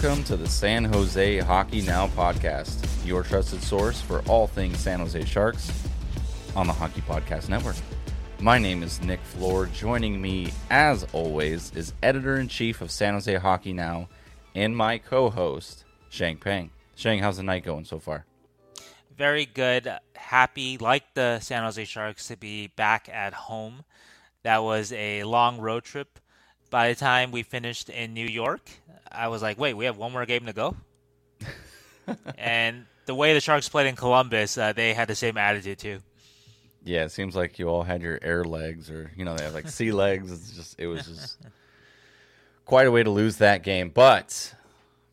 Welcome to the San Jose Hockey Now podcast, your trusted source for all things San Jose Sharks on the Hockey Podcast Network. My name is Nick Flohr. Joining me, as always, is editor in chief of San Jose Hockey Now and my co host, Sheng Peng. Sheng, how's the night going so far? Very good. Happy, like the San Jose Sharks, to be back at home. That was a long road trip by the time we finished in New York, I was like, wait, we have one more game to go? and the way the Sharks played in Columbus, uh, they had the same attitude too. Yeah, it seems like you all had your air legs, or you know, they have like sea legs. It's just, it was just quite a way to lose that game. But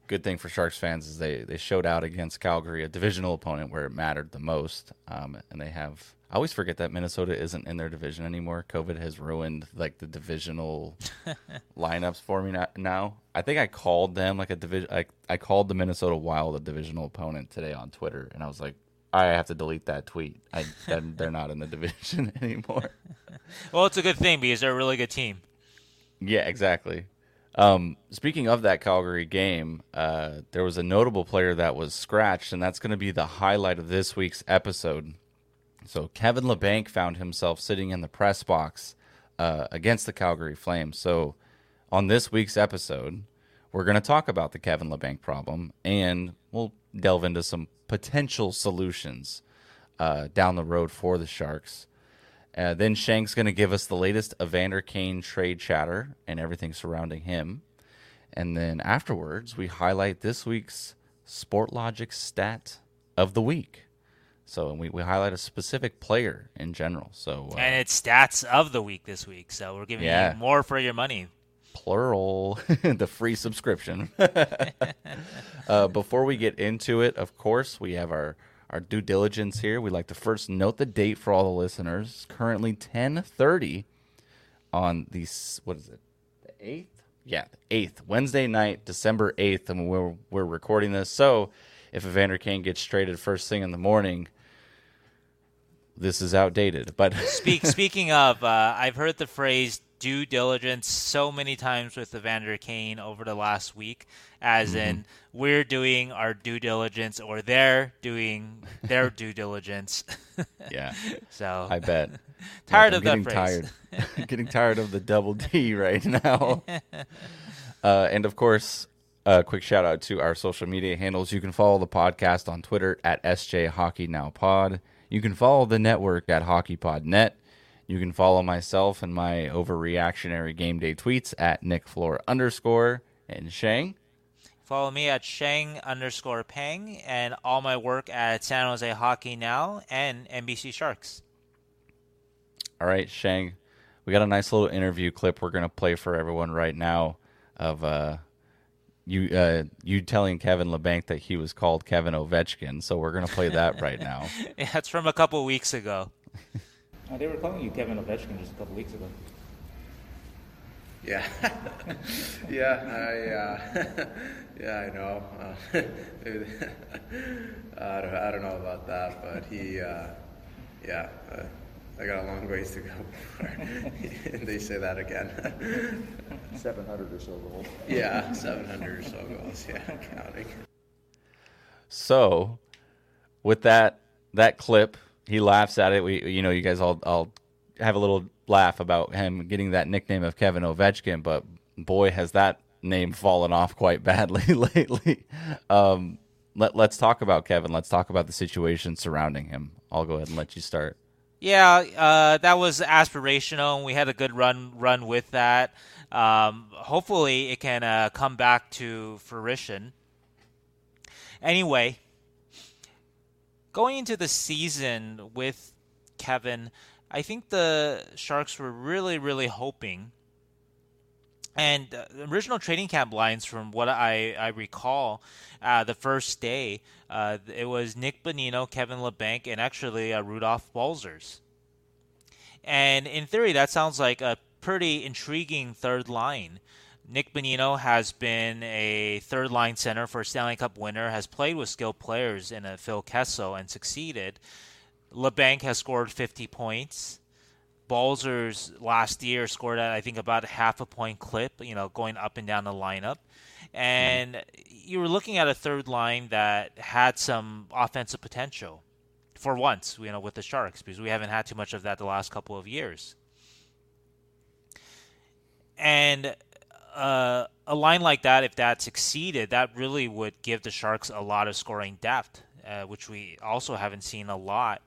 good thing for Sharks fans is they they showed out against Calgary, a divisional opponent where it mattered the most, um, and they have I always forget that Minnesota isn't in their division anymore. COVID has ruined like the divisional lineups for me now. I think I called them like a division. I, I called the Minnesota Wild a divisional opponent today on Twitter, and I was like, I have to delete that tweet. I they're not in the division anymore. well, it's a good thing because they're a really good team. Yeah, exactly. Um, speaking of that Calgary game, uh, there was a notable player that was scratched, and that's going to be the highlight of this week's episode. So Kevin Labanc found himself sitting in the press box uh, against the Calgary Flames. So on this week's episode, we're going to talk about the Kevin Labanc problem, and we'll delve into some potential solutions uh, down the road for the Sharks. Uh, then Sheng's going to give us the latest Evander Kane trade chatter and everything surrounding him. And then afterwards, we highlight this week's Sportlogiq stat of the week. So we, we highlight a specific player in general. So uh, and it's stats of the week this week. So we're giving yeah. you more for your money. Plural, the free subscription. uh, before we get into it, of course, we have our our due diligence here. We'd like to first note the date for all the listeners. Currently ten thirty on the what is it? The eighth. Yeah, the eighth Wednesday night, December eighth, and we're we're recording this. So if Evander Kane gets traded first thing in the morning, this is outdated. But Speak, speaking of, uh, I've heard the phrase due diligence so many times with Evander Kane over the last week, as mm-hmm. in we're doing our due diligence or they're doing their due diligence. yeah. So I bet. tired yeah, of that phrase. Tired. getting tired of the double D right now. Uh, and of course, a quick shout out to our social media handles. You can follow the podcast on Twitter at SJ Hockey Now Pod. You can follow the network at HockeyPodNet. You can follow myself and my overreactionary game day tweets at NickFlohr underscore and Sheng. Follow me at Sheng underscore Peng and all my work at San Jose Hockey Now and NBC Sharks. All right, Shang. We got a nice little interview clip we're going to play for everyone right now of uh, you uh, you telling Kevin Labanc that he was called Kevin Ovechkin. So we're gonna play that right now. yeah, it's from a couple weeks ago. Uh, they were calling you Kevin Ovechkin just a couple weeks ago. Yeah, yeah, I, uh, yeah, I know. Uh, I, don't, I don't know about that, but he, uh, yeah. I got a long ways to go before they say that again. 700 or so goals. Yeah, 700 or so goals. Yeah, counting. So, with that that clip, he laughs at it. We, you know, you guys all all have a little laugh about him getting that nickname of Kevin Ovechkin, but boy, has that name fallen off quite badly lately. Um, let Let's talk about Kevin. Let's talk about the situation surrounding him. I'll go ahead and let you start. Yeah, uh, that was aspirational, and we had a good run run with that. Um, hopefully, it can uh, come back to fruition. Anyway, going into the season with Kevin, I think the Sharks were really, really hoping And uh, original training camp lines, from what I, I recall, uh, the first day, uh, it was Nick Bonino, Kevin Labanc, and actually uh, Rudolph Balcers. And in theory, that sounds like a pretty intriguing third line. Nick Bonino has been a third line center for Stanley Cup winner, has played with skilled players in a Phil Kessel and succeeded. Labanc has scored 50 points. Balcers last year scored at I think about a half a point clip, you know, going up and down the lineup. And you were looking at a third line that had some offensive potential for once, you know, with the Sharks because we haven't had too much of that the last couple of years. And uh, a line like that, if that succeeded, that really would give the Sharks a lot of scoring depth, uh, which we also haven't seen a lot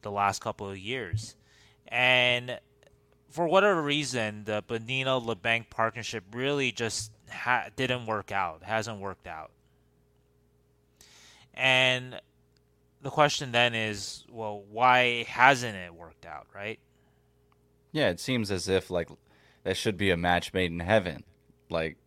the last couple of years. And for whatever reason, the Bonino Labanc partnership really just ha- didn't work out, hasn't worked out. And the question then is, well, why hasn't it worked out, right? Yeah, it seems as if like that should be a match made in heaven. Like,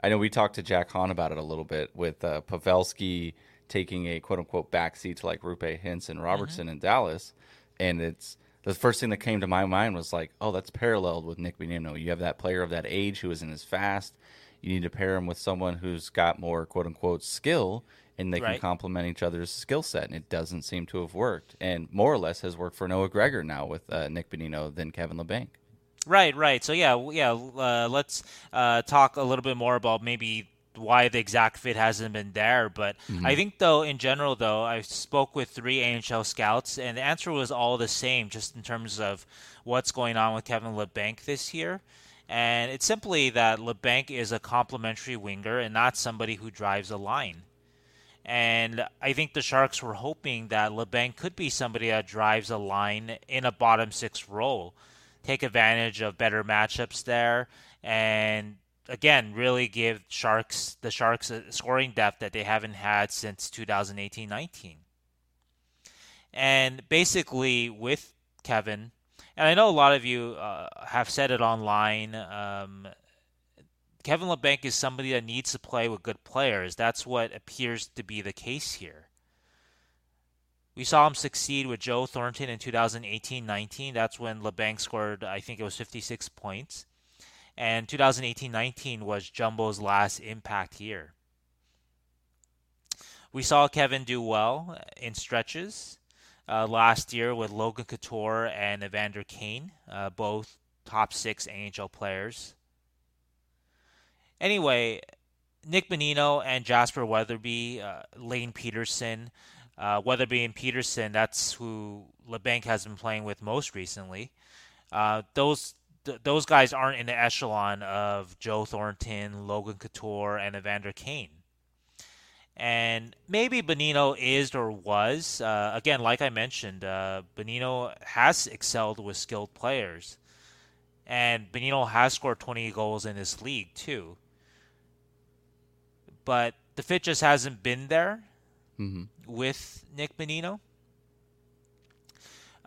I know we talked to Jack Han about it a little bit with uh, Pavelski taking a quote unquote backseat to like Roope Hintz and Robertson mm-hmm. in Dallas, and it's the first thing that came to my mind was like, oh, that's paralleled with Nick Bonino. You have that player of that age who isn't as fast. You need to pair him with someone who's got more quote unquote skill, and they right. can complement each other's skill set. And it doesn't seem to have worked, and more or less has worked for Noah Gregor now with uh, Nick Bonino than Kevin Labanc. Right, right. So yeah, yeah. Uh, let's uh, talk a little bit more about maybe why the exact fit hasn't been there. But mm-hmm. I think though, in general, though, I spoke with three NHL scouts, and the answer was all the same, just in terms of what's going on with Kevin Labanc this year. And it's simply that Labanc is a complementary winger and not somebody who drives a line. And I think the Sharks were hoping that Labanc could be somebody that drives a line in a bottom six role take advantage of better matchups there, and again, really give Sharks the Sharks a scoring depth that they haven't had since 2018-19. And basically, with Kevin, and I know a lot of you uh, have said it online. Um, Kevin Labanc is somebody that needs to play with good players. That's what appears to be the case here. We saw him succeed with Joe Thornton in 2018-19. That's when Labanc scored, I think it was 56 points. And 2018-19 was Jumbo's last impact year. We saw Kevin do well in stretches uh, last year with Logan Couture and Evander Kane, uh, both top six NHL players. Anyway, Nick Bonino and Jasper Weatherby, uh, Lane Pederson, uh, Weatherby and Pederson, that's who Labanc has been playing with most recently. Uh, those th- those guys aren't in the echelon of Joe Thornton, Logan Couture, and Evander Kane. And maybe Bonino is or was. Uh, again, like I mentioned, uh, Bonino has excelled with skilled players. And Bonino has scored 20 goals in this league, too. But the fit just hasn't been there mm-hmm. with Nick Bonino.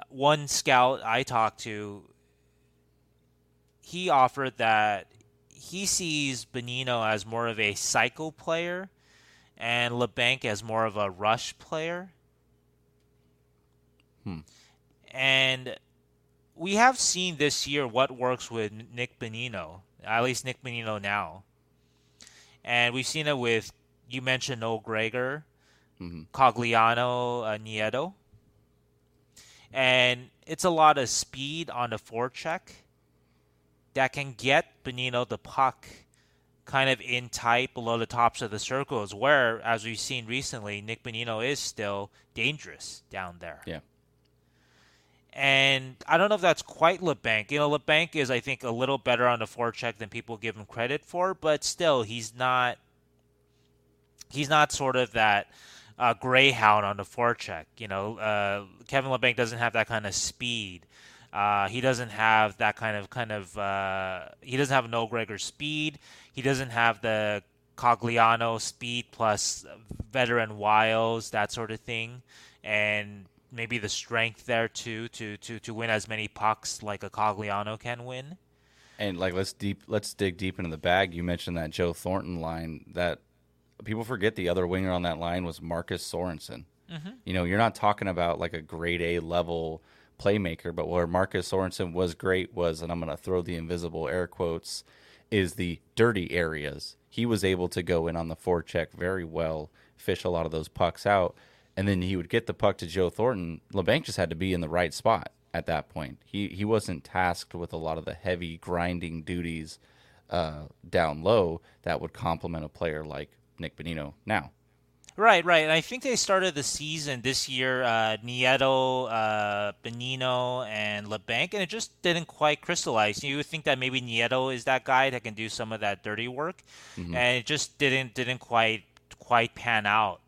One scout I talked to, he offered that he sees Bonino as more of a cycle player and Labanc as more of a rush player. Hmm. And we have seen this year what works with Nick Bonino, at least Nick Bonino now. And we've seen it with, you mentioned Noah Gregor mm-hmm. Cogliano, uh, Nieto. And it's a lot of speed on the forecheck that can get Bonino the puck kind of in tight below the tops of the circles, where, as we've seen recently, Nick Bonino is still dangerous down there. Yeah. And I don't know if that's quite Labanc. You know, Labanc is, I think, a little better on the forecheck than people give him credit for, but still, he's not. He's not sort of that uh, greyhound on the forecheck. You know, uh, Kevin Labanc doesn't have that kind of speed. Uh, he doesn't have that kind of kind of. Uh, he doesn't have Noah Gregor speed. He doesn't have the Cogliano speed plus veteran wiles, that sort of thing, and maybe the strength there too to to to win as many pucks like a Cogliano can win. And like let's deep let's dig deep into the bag. You mentioned that Joe Thornton line that people forget the other winger on that line was Marcus Sorensen. Mm-hmm. You know, you're not talking about like a grade A level playmaker, but where Marcus Sorensen was great was, and I'm going to throw the invisible air quotes, is the dirty areas. He was able to go in on the forecheck very well, fish a lot of those pucks out, and then he would get the puck to Joe Thornton. Labanc just had to be in the right spot at that point. He he wasn't tasked with a lot of the heavy grinding duties uh, down low that would complement a player like Nick Bonino now. Right, right. And I think they started the season this year, uh, Nieto, uh, Bonino, and Labanc, and it just didn't quite crystallize. You would think that maybe Nieto is that guy that can do some of that dirty work, mm-hmm. and it just didn't didn't quite quite pan out.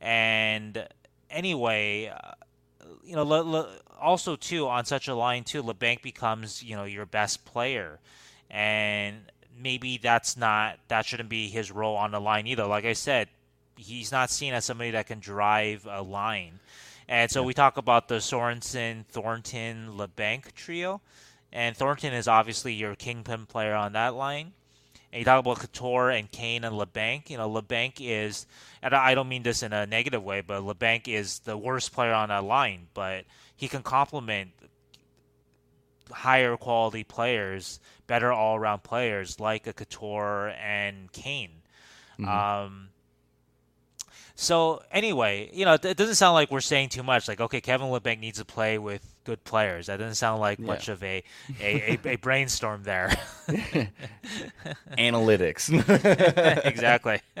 And anyway, uh, you know, le, le, also too on such a line too, Labanc becomes you know your best player, and maybe that's not that shouldn't be his role on the line either. Like I said, he's not seen as somebody that can drive a line. And so yeah. we talk about the Sorensen, Thornton, Labanc trio. And Thornton is obviously your kingpin player on that line. And you talk about Couture and Kane and Labanc. You know, Labanc is, and I don't mean this in a negative way, but Labanc is the worst player on that line. But he can complement higher quality players, better all around players like a Couture and Kane. Mm-hmm. Um, so anyway, you know, it doesn't sound like we're saying too much. Like, okay, Kevin Labanc needs to play with good players. That doesn't sound like yeah. much of a a, a, a brainstorm there. Analytics. exactly.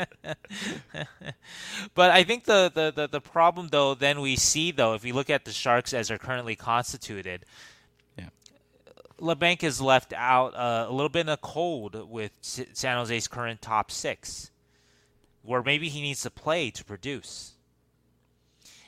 but I think the, the, the, the, problem, though, then we see, though, if we look at the Sharks as they're currently constituted, yeah. Labanc is left out uh, a little bit in the cold with San Jose's current top six where maybe he needs to play to produce.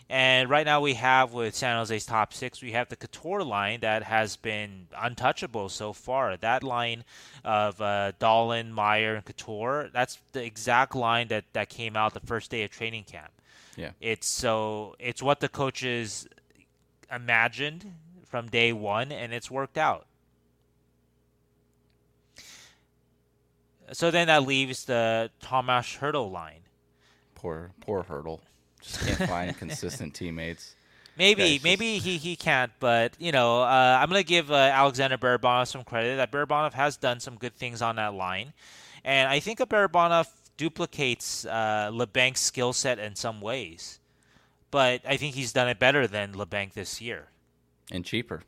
And right now we have with San Jose's top six, we have the Couture line that has been untouchable so far. That line of uh, Meier, and Couture, that's the exact line that, that came out the first day of training camp. Yeah. It's so it's what the coaches imagined from day one, and it's worked out. So then that leaves the Tomas Hertl line. Poor, poor Hertl. Just can't find consistent teammates. Maybe, maybe he, he can't, but you know, uh, I'm gonna give uh, Alexander Barabanov some credit. That Barabanov has done some good things on that line, and I think a Barabanov duplicates uh, skill set in some ways, but I think he's done it better than Labanc this year, and cheaper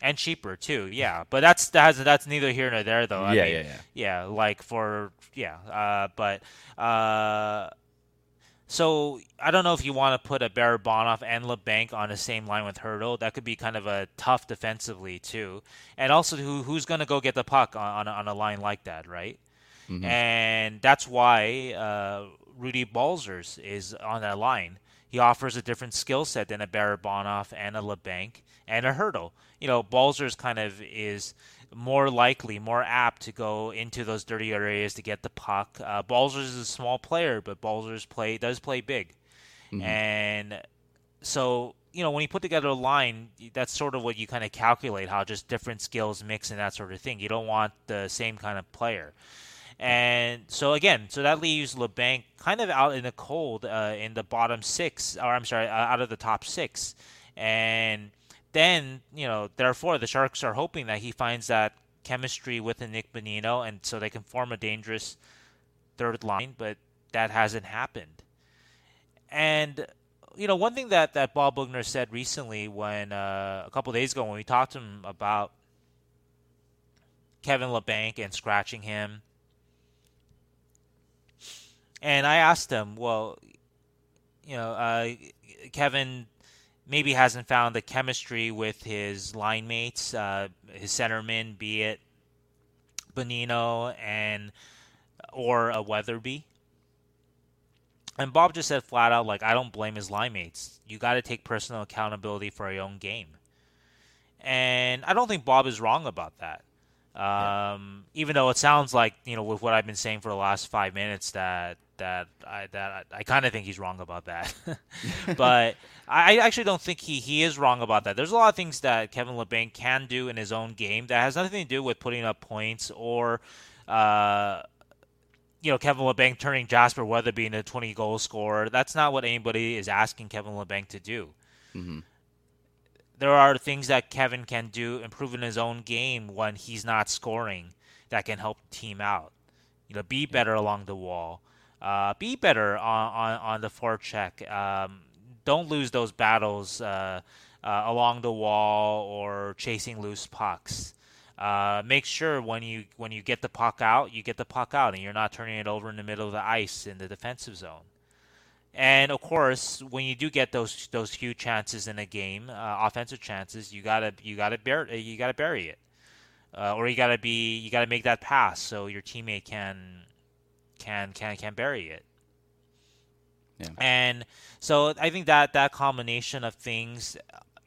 and cheaper too. Yeah, but that's that's that's neither here nor there though. I yeah, mean, yeah, yeah. Yeah, like for yeah, uh, but uh, so I don't know if you want to put a Barabanov and Labanc on the same line with Hertl. That could be kind of a tough defensively too, and also who who's going to go get the puck on on a, on a line like that, right? Mm-hmm. And that's why uh, Rudy Balcers is on that line. He offers a different skill set than a Barabanov and a Labanc and a Hertl. You know, Balcers kind of is more likely, more apt to go into those dirty areas to get the puck. Uh, Balcers is a small player, but Balcers play does play big, mm-hmm. and so you know when you put together a line, that's sort of what you kind of calculate how just different skills mix and that sort of thing. You don't want the same kind of player. And so again, so that leaves Labanc kind of out in the cold uh, in the bottom six, or I'm sorry, uh, out of the top six. And then, you know, therefore the Sharks are hoping that he finds that chemistry with Nick Bonino, and so they can form a dangerous third line. But that hasn't happened. And you know, one thing that that Bob Boughner said recently, when uh, a couple days ago when we talked to him about Kevin Labanc and scratching him, and I asked him, well, you know, uh, Kevin maybe hasn't found the chemistry with his line mates, uh, his centerman, be it Bonino and or a Weatherby. And Bob just said flat out, like, I don't blame his line mates. You got to take personal accountability for your own game. And I don't think Bob is wrong about that. Um, even though it sounds like you know with what I've been saying for the last five minutes that that I that I, I kind of think he's wrong about that, but I actually don't think he he is wrong about that. There's a lot of things that Kevin Labanc can do in his own game that has nothing to do with putting up points or. Uh, you know, Kevin Labanc turning Jasper Weatherby into a 20 goal scorer. That's not what anybody is asking Kevin Labanc to do. Mm-hmm. There are things that Kevin can do, improving his own game when he's not scoring, that can help team out. You know, be better along the wall, uh, be better on, on, on the forecheck. Um, don't lose those battles uh, uh, along the wall or chasing loose pucks. Uh, make sure when you when you get the puck out, you get the puck out, and you're not turning it over in the middle of the ice in the defensive zone. And of course, when you do get those those huge chances in a game, uh, offensive chances, you gotta you gotta bury you gotta bury it, uh, or you gotta be you gotta make that pass so your teammate can can can can bury it. Yeah. And so I think that that combination of things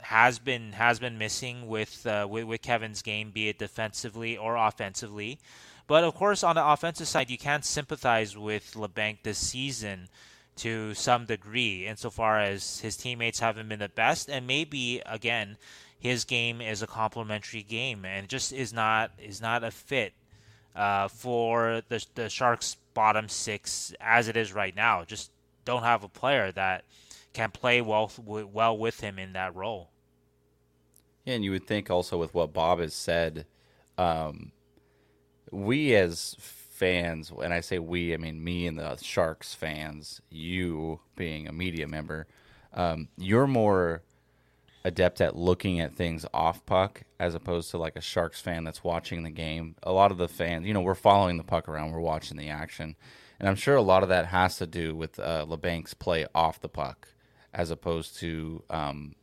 has been has been missing with, uh, with with Kevin's game, be it defensively or offensively. But of course, on the offensive side, you can't sympathize with Labanc this season to some degree, insofar as his teammates haven't been the best, and maybe again, his game is a complementary game and just is not is not a fit uh, for the the Sharks' bottom six as it is right now. Just don't have a player that can play well well with him in that role. Yeah, and you would think also with what Bob has said, um, we as fans, and I say we, I mean me and the Sharks fans, you being a media member, um, you're more adept at looking at things off puck as opposed to like a Sharks fan that's watching the game. A lot of the fans, you know, we're following the puck around, we're watching the action, and I'm sure a lot of that has to do with uh, Labanc's play off the puck as opposed to um,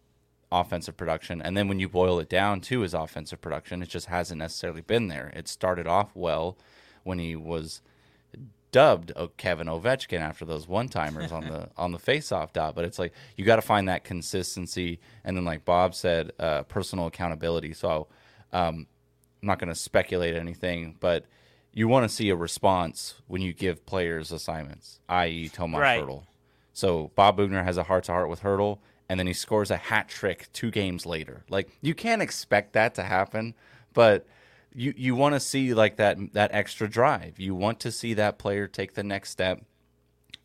offensive production. And then when you boil it down to his offensive production, it just hasn't necessarily been there. It started off well when he was dubbed Kevin Ovechkin after those one timers on the on the faceoff dot. But it's like you got to find that consistency, and then like Bob said, uh, personal accountability. So um, I'm not going to speculate anything, but you want to see a response when you give players assignments, i.e., Tomas Right. Hertl. So Bob Boughner has a heart to heart with Hertl, and then he scores a hat trick two games later. Like you can't expect that to happen, but you you want to see like that that extra drive. You want to see that player take the next step.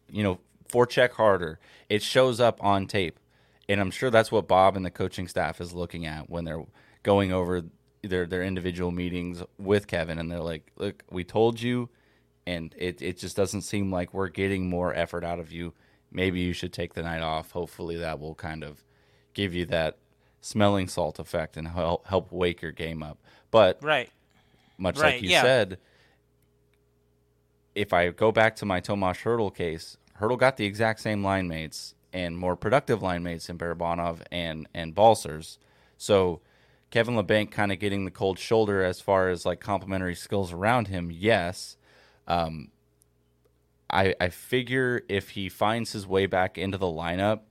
You know, forecheck harder. It shows up on tape, and I'm sure that's what Bob and the coaching staff is looking at when they're going over their their individual meetings with Kevin, and they're like, "Look, we told you." And it, it just doesn't seem like we're getting more effort out of you maybe you should take the night off. Hopefully, that will kind of give you that smelling salt effect and help help wake your game up. But Right. Much Right, like you yeah. said, if I go back to my Tomas Hertl case, Hertl got the exact same line mates and more productive line mates in Barabanov and and Balcers. So Kevin Labanc kind of getting the cold shoulder as far as like complementary skills around him, yes. Um, I I figure if he finds his way back into the lineup,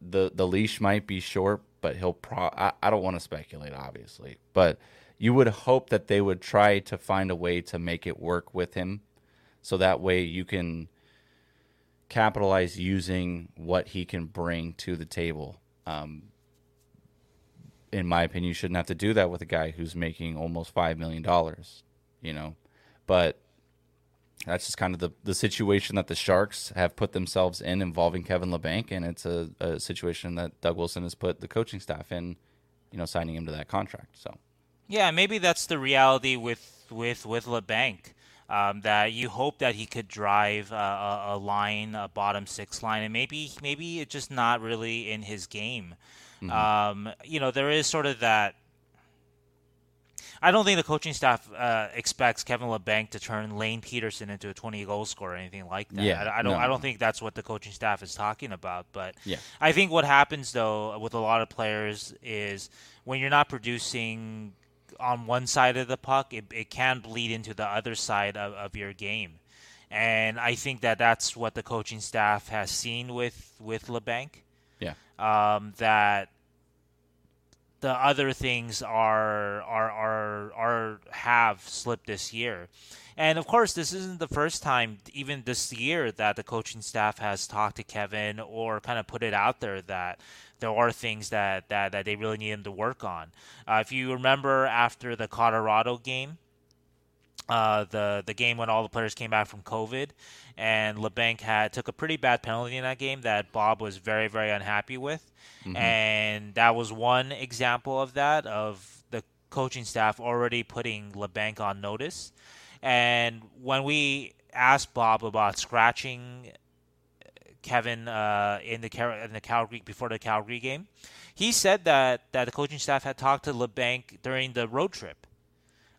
the the leash might be short, but he'll pro. I, I don't want to speculate, obviously, but you would hope that they would try to find a way to make it work with him, so that way you can capitalize using what he can bring to the table. Um, in my opinion, you shouldn't have to do that with a guy who's making almost five million dollars, you know. But that's just kind of the, the situation that the Sharks have put themselves in involving Kevin Labanc, and it's a, a situation that Doug Wilson has put the coaching staff in, you know, signing him to that contract. So Yeah, maybe that's the reality with with with Labanc. Um, that you hope that he could drive uh, a, a line, a bottom six line, and maybe maybe it's just not really in his game. Um, you know, there is sort of that. I don't think the coaching staff uh, expects Kevin Labanc to turn Lane Pederson into a 20 goal scorer or anything like that. Yeah, I, I don't. no. I don't think that's what the coaching staff is talking about. But Yeah. I think what happens though with a lot of players is when you're not producing on one side of the puck, it, it can bleed into the other side of, of your game. And I think that that's what the coaching staff has seen with with Labanc yeah, um, that the other things are are are are have slipped this year. And of course, this isn't the first time, even this year, that the coaching staff has talked to Kevin or kind of put it out there that there are things that, that, that they really need him to work on. Uh, if you remember after the Colorado game, uh, the the game when all the players came back from COVID, and Labanc had took a pretty bad penalty in that game that Bob was very very unhappy with, mm-hmm. and that was one example of that of the coaching staff already putting Labanc on notice, and when we asked Bob about scratching Kevin uh, in the in the Calgary before the Calgary game, he said that that the coaching staff had talked to Labanc during the road trip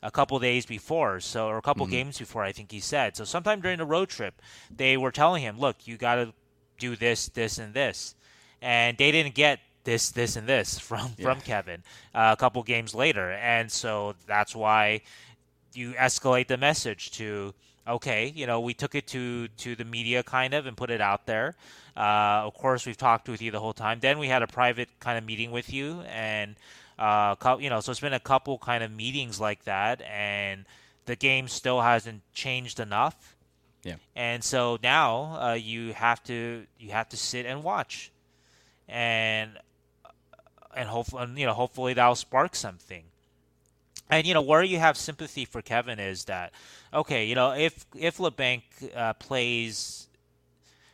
a couple days before, so or a couple mm-hmm. games before, I think he said. So sometime during the road trip, they were telling him, "Look, you got to do this, this, and this," and they didn't get this, this, and this from yeah. from Kevin uh, a couple games later, and so that's why you escalate the message to okay, you know, we took it to to the media kind of and put it out there. Uh, of course, we've talked with you the whole time. Then we had a private kind of meeting with you, and uh, you know, so it's been a couple kind of meetings like that, and the game still hasn't changed enough. Yeah. And so now uh, you have to you have to sit and watch, and and hopefully you know hopefully that'll spark something. And you know where you have sympathy for Kevin is that okay, you know if if Labanc uh, plays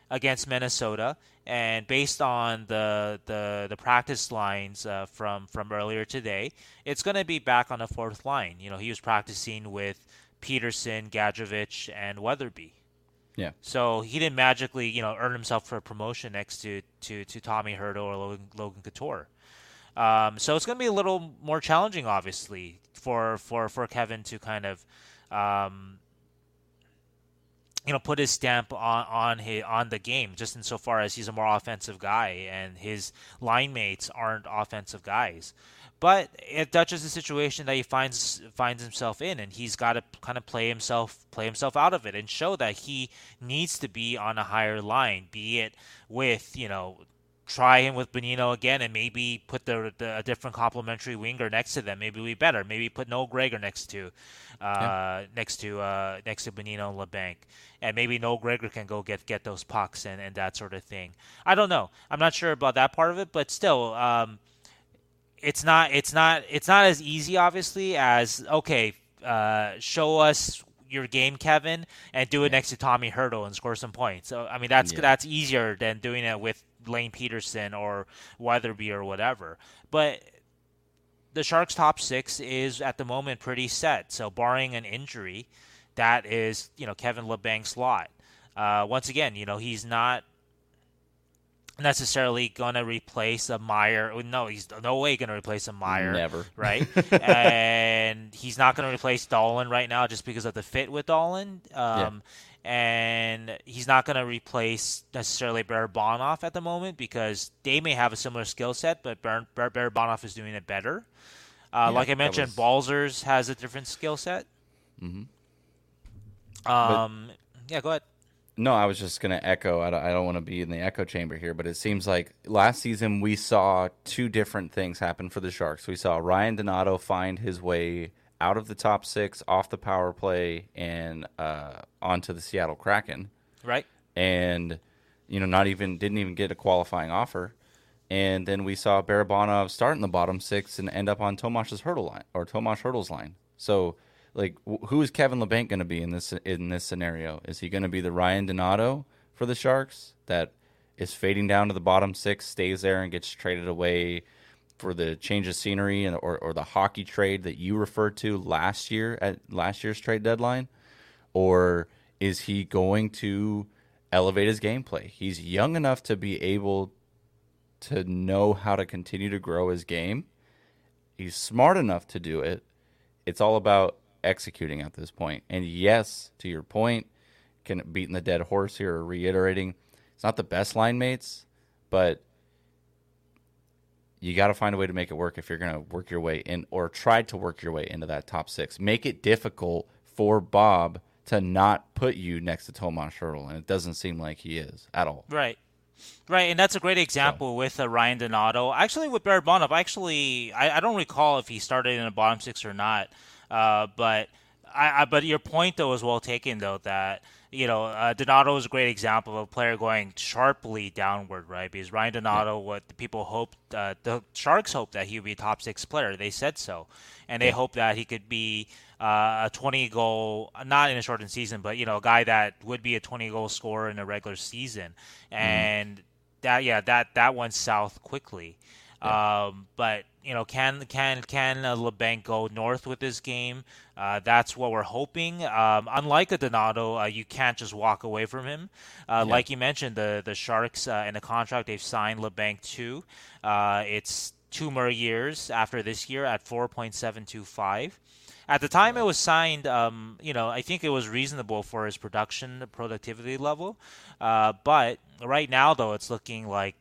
against Minnesota and based on the the, the practice lines uh, from from earlier today, it's going to be back on the fourth line. You know he was practicing with Pederson, Gadjovich, and Weatherby. Yeah. So he didn't magically, you know, earn himself for a promotion next to to, to Tommy Hertl or Logan, Logan Couture. Um, so it's going to be a little more challenging, obviously, for for for Kevin to kind of um, you know put his stamp on on his, on the game just insofar as he's a more offensive guy and his line mates aren't offensive guys. But it touches a situation that he finds finds himself in and he's got to kind of play himself play himself out of it and show that he needs to be on a higher line be it with you know try him with Bonino again and maybe put the, the a different complementary winger next to them. Maybe we better. Maybe put Noah Gregor next to uh, yeah. next to uh, next to Bonino and Labanc. And maybe Noah Gregor can go get get those pucks and, and that sort of thing. I don't know. I'm not sure about that part of it, but still um, it's not it's not it's not as easy obviously as okay, uh, show us your game, Kevin, and do it yeah. next to Tommy Hertl and score some points. So I mean that's yeah. that's easier than doing it with Lane Pederson or Weatherby or whatever. But the Sharks' top six is at the moment pretty set. So barring an injury, that is you know Kevin Labanc's lot. Uh, once again, you know he's not necessarily going to replace a Meier. No, he's no way going to replace a Meier. Never. Right? and he's not going to replace Dahlen right now just because of the fit with Dahlen. Um, and he's not going to replace necessarily Barabanov at the moment because they may have a similar skill set, but Bar- Bar- Barabanov is doing it better. Uh, yeah, like I mentioned, was... Balcers has a different skill set. Mm-hmm. Um, but, yeah, go ahead. No, I was just going to echo. I don't, I don't want to be in the echo chamber here, but it seems like last season we saw two different things happen for the Sharks. We saw Ryan Donato find his way out of the top six, off the power play, and uh, onto the Seattle Kraken. Right. And you know, not even didn't even get a qualifying offer. And then we saw Barabanov start in the bottom six and end up on Tomas's hurdle line or Tomas Hertl's line. So, like, who is Kevin Labanc going to be in this in this scenario? Is he going to be the Ryan Donato for the Sharks that is fading down to the bottom six, stays there, and gets traded away? For the change of scenery and or, or the hockey trade that you referred to last year at last year's trade deadline, or is he going to elevate his gameplay? He's young enough to be able to know how to continue to grow his game. He's smart enough to do it. It's all about executing at this point. And yes, to your point, can beating the dead horse here or reiterating, it's not the best line mates, but you got to find a way to make it work if you're going to work your way in or try to work your way into that top six. Make it difficult for Bob to not put you next to Tomas Hertl, and it doesn't seem like he is at all. Right. Right, and that's a great example so. with uh, Ryan Donato. Actually, with Barabanov, actually, I, I, don't recall if he started in the bottom six or not. Uh, but I, I, but your point though is well taken though that you know uh, Donato is a great example of a player going sharply downward, right? Because Ryan Donato, yeah. what the people hoped, uh, the Sharks hoped that he would be a top six player. They said so, and they yeah. hoped that he could be uh, a 20 goal, not in a shortened season, but you know, a guy that would be a 20 goal scorer in a regular season, mm-hmm. and mm. that yeah, that that went south quickly. Yeah. Um, but you know, can can can uh, Labanc go north with this game? Uh, that's what we're hoping. Um, unlike a Donato, uh, you can't just walk away from him. Uh, yeah. Like you mentioned, the the Sharks uh, in the contract they've signed Labanc to. Uh, it's two more years after this year at 4.725. At the time it was signed, um, you know, I think it was reasonable for his production productivity level. Uh, but right now, though, it's looking like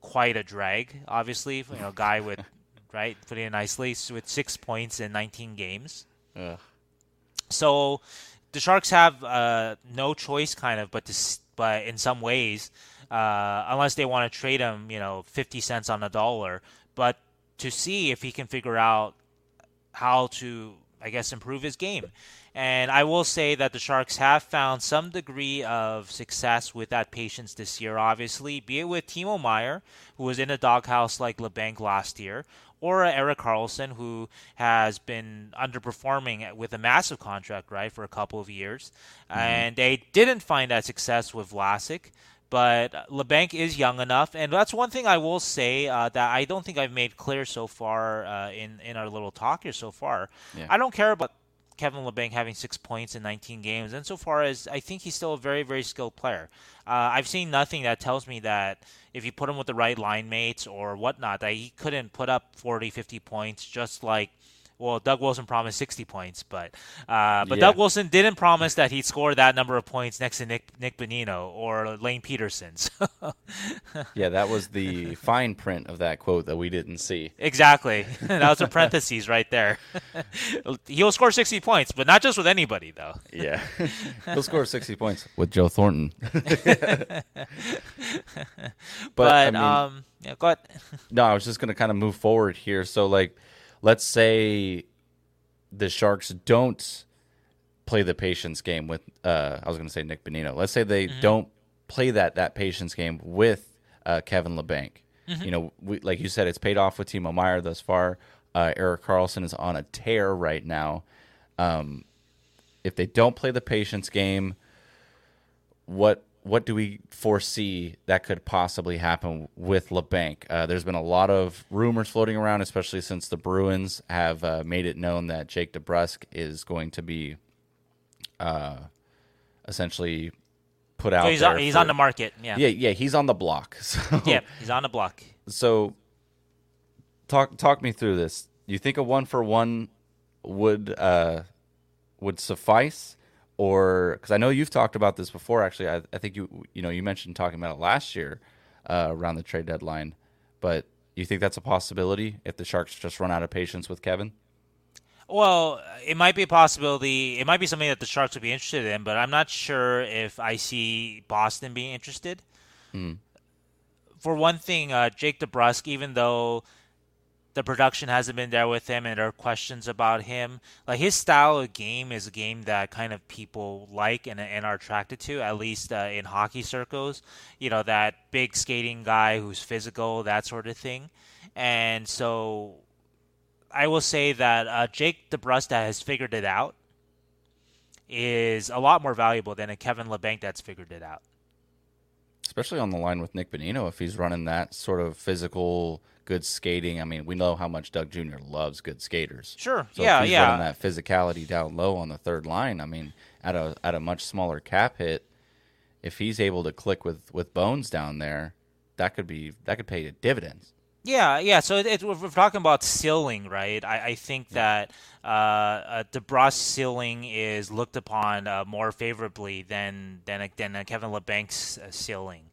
quite a drag. Obviously, you know, guy with right putting it nicely with six points in 19 games. Ugh. So the Sharks have uh, no choice, kind of, but to but in some ways, uh, unless they want to trade him, you know, 50 cents on a dollar, but to see if he can figure out how to I guess, improve his game. And I will say that the Sharks have found some degree of success with that patience this year, obviously, be it with Timo Meier, who was in a doghouse like Labanc last year, or Erik Karlsson, who has been underperforming with a massive contract, right, for a couple of years. Mm-hmm. And they didn't find that success with Vlasic but Labanc is young enough, and that's one thing I will say uh, that I don't think I've made clear so far uh, in in our little talk here so far. Yeah. I don't care about Kevin Labanc having six points in 19 games, and so far as I think he's still a very very skilled player. Uh, I've seen nothing that tells me that if you put him with the right line mates or whatnot, that he couldn't put up 40, 50 points just like well, Doug Wilson promised 60 points, but uh, but yeah. Doug Wilson didn't promise that he'd score that number of points next to Nick Nick Bonino or Lane Pederson. yeah, that was the fine print of that quote that we didn't see. Exactly, that was a parentheses right there. He'll score 60 points, but not just with anybody though. yeah, he'll score 60 points with Joe Thornton. but, but I mean, um, yeah, go ahead. no, I was just gonna kind of move forward here. So like let's say the Sharks don't play the patience game with uh, I was going to say Nick Bonino. Let's say they mm-hmm. don't play that that patience game with uh, Kevin Labanc. Mm-hmm. You know, we, like you said, it's paid off with Timo Meier thus far. Uh, Erik Karlsson is on a tear right now. Um, if they don't play the patience game, what what do we foresee that could possibly happen with Labanc? Uh, there's been a lot of rumors floating around, especially since the Bruins have uh, made it known that Jake DeBrusk is going to be uh, essentially put out. So he's, on, he's for, on, the market. Yeah, yeah, yeah. He's on the block. So, yeah, he's on the block. So, talk talk me through this. You think a one for one would uh, would suffice? Or because I know you've talked about this before. Actually, I, I, think you you know you mentioned talking about it last year uh, around the trade deadline. But you think that's a possibility if the Sharks just run out of patience with Kevin? Well, it might be a possibility. It might be something that the Sharks would be interested in, but I'm not sure if I see Boston being interested. Mm. For one thing, uh, Jake DeBrusk, even though the production hasn't been there with him and there are questions about him. Like his style of game is a game that kind of people like and, and are attracted to, at least uh, in hockey circles. You know, that big skating guy who's physical, that sort of thing. And so I will say that uh, Jake DeBrusk that has figured it out is a lot more valuable than a Kevin Labanc that's figured it out. Especially on the line with Nick Bonino, if he's running that sort of physical – good skating. I mean, we know how much Doug Jr. loves good skaters. Sure. So yeah. if he's yeah. Running that physicality down low on the third line. I mean, at a at a much smaller cap hit, if he's able to click with with Bones down there, that could be that could pay dividends. Yeah, yeah. So it, it, we're talking about ceiling, right? I, I think yeah. that uh, uh, DeBrusk ceiling is looked upon uh, more favorably than than than Kevin Labanc's uh, ceiling.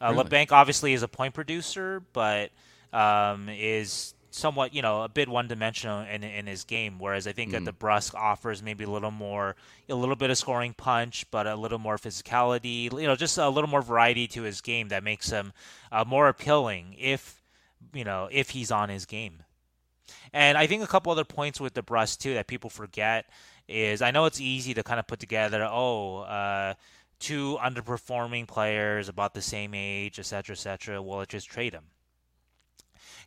Uh, really? Labanc obviously is a point producer, but um, is somewhat, you know, a bit one-dimensional in in his game. Whereas I think mm. that DeBrusk offers maybe a little more, a little bit of scoring punch, but a little more physicality. You know, just a little more variety to his game that makes him uh, more appealing if, you know, if he's on his game. And I think a couple other points with DeBrusk too that people forget is I know it's easy to kind of put together, oh. Uh, two underperforming players about the same age, etc., etc. Well, let's just trade them.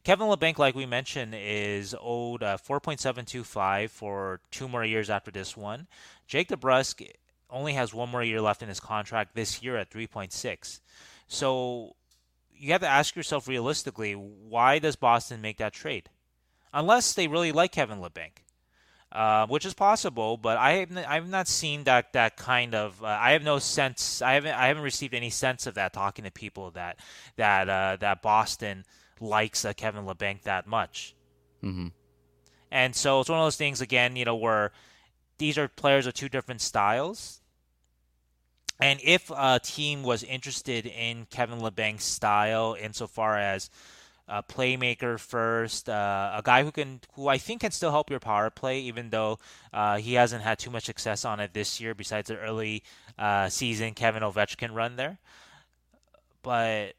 Kevin Labanc, like we mentioned, is owed uh, 4.725 for two more years after this one. Jake DeBrusk only has one more year left in his contract this year at 3.6. So you have to ask yourself realistically, why does Boston make that trade? Unless they really like Kevin Labanc. Uh, which is possible, but I have n- I've not seen that that kind of. Uh, I have no sense. I haven't I haven't received any sense of that talking to people that that uh, that Boston likes uh, Kevin Labanc that much. Mm-hmm. And so it's one of those things again, you know, where these are players of two different styles. And if a team was interested in Kevin Labanc's style insofar as a playmaker first, uh, a guy who can, who I think can still help your power play, even though uh, he hasn't had too much success on it this year. Besides the early uh, season Kevin Ovechkin run there, but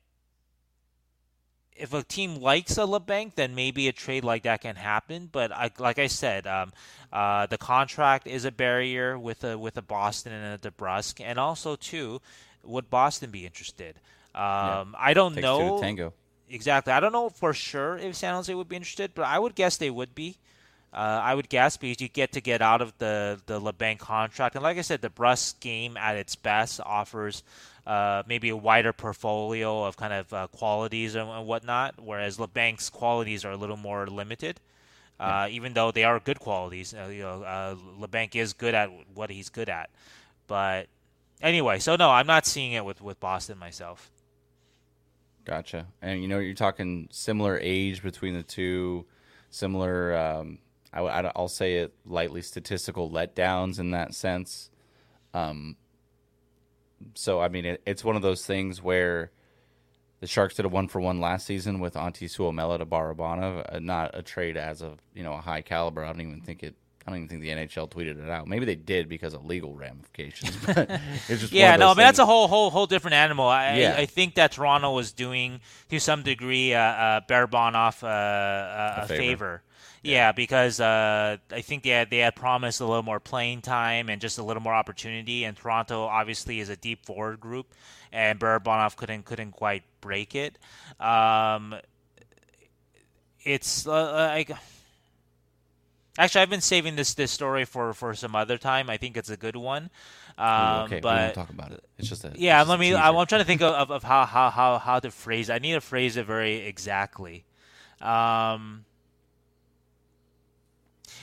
if a team likes a Labanc, then maybe a trade like that can happen. But I, like I said, um, uh, the contract is a barrier with a with a Boston and a DeBrusk, and also too, would Boston be interested? Um, yeah. I don't Takes know. tango exactly. I don't know for sure if San Jose would be interested, but I would guess they would be. Uh, I would guess because you get to get out of the the Labanc contract, and like I said, DeBrusk game at its best offers uh, maybe a wider portfolio of kind of uh, qualities and, and, whatnot, whereas Labanc's qualities are a little more limited. Uh, even though they are good qualities, uh, you know, uh, Labanc is good at what he's good at. But anyway, so no, I'm not seeing it with, with Boston myself. Gotcha. And you know, you're talking similar age between the two, similar. Um, I, will say it lightly statistical letdowns in that sense. Um, so I mean, it, it's one of those things where the Sharks did a one for one last season with Antti Suomela to Barabanov, uh, not a trade as of you know a high caliber. I don't even think it I don't even think the NHL tweeted it out. Maybe they did because of legal ramifications. But it's just yeah, no, I mean that's a whole whole whole different animal. I, yeah. I, I think that Toronto was doing to some degree uh, uh, Barabanov uh, uh, a, a favor. favor. Yeah. because uh, I think they had, they had promised a little more playing time and just a little more opportunity. And Toronto obviously is a deep forward group, and Barabanov couldn't couldn't quite break it. Um, it's uh, like Actually, I've been saving this this story for for some other time. I think it's a good one. Um, okay, but we won't talk about it. It's just a yeah. Just let me. I, am trying to think of, of, how, how how how to phrase. It. I need to phrase it very exactly. Um,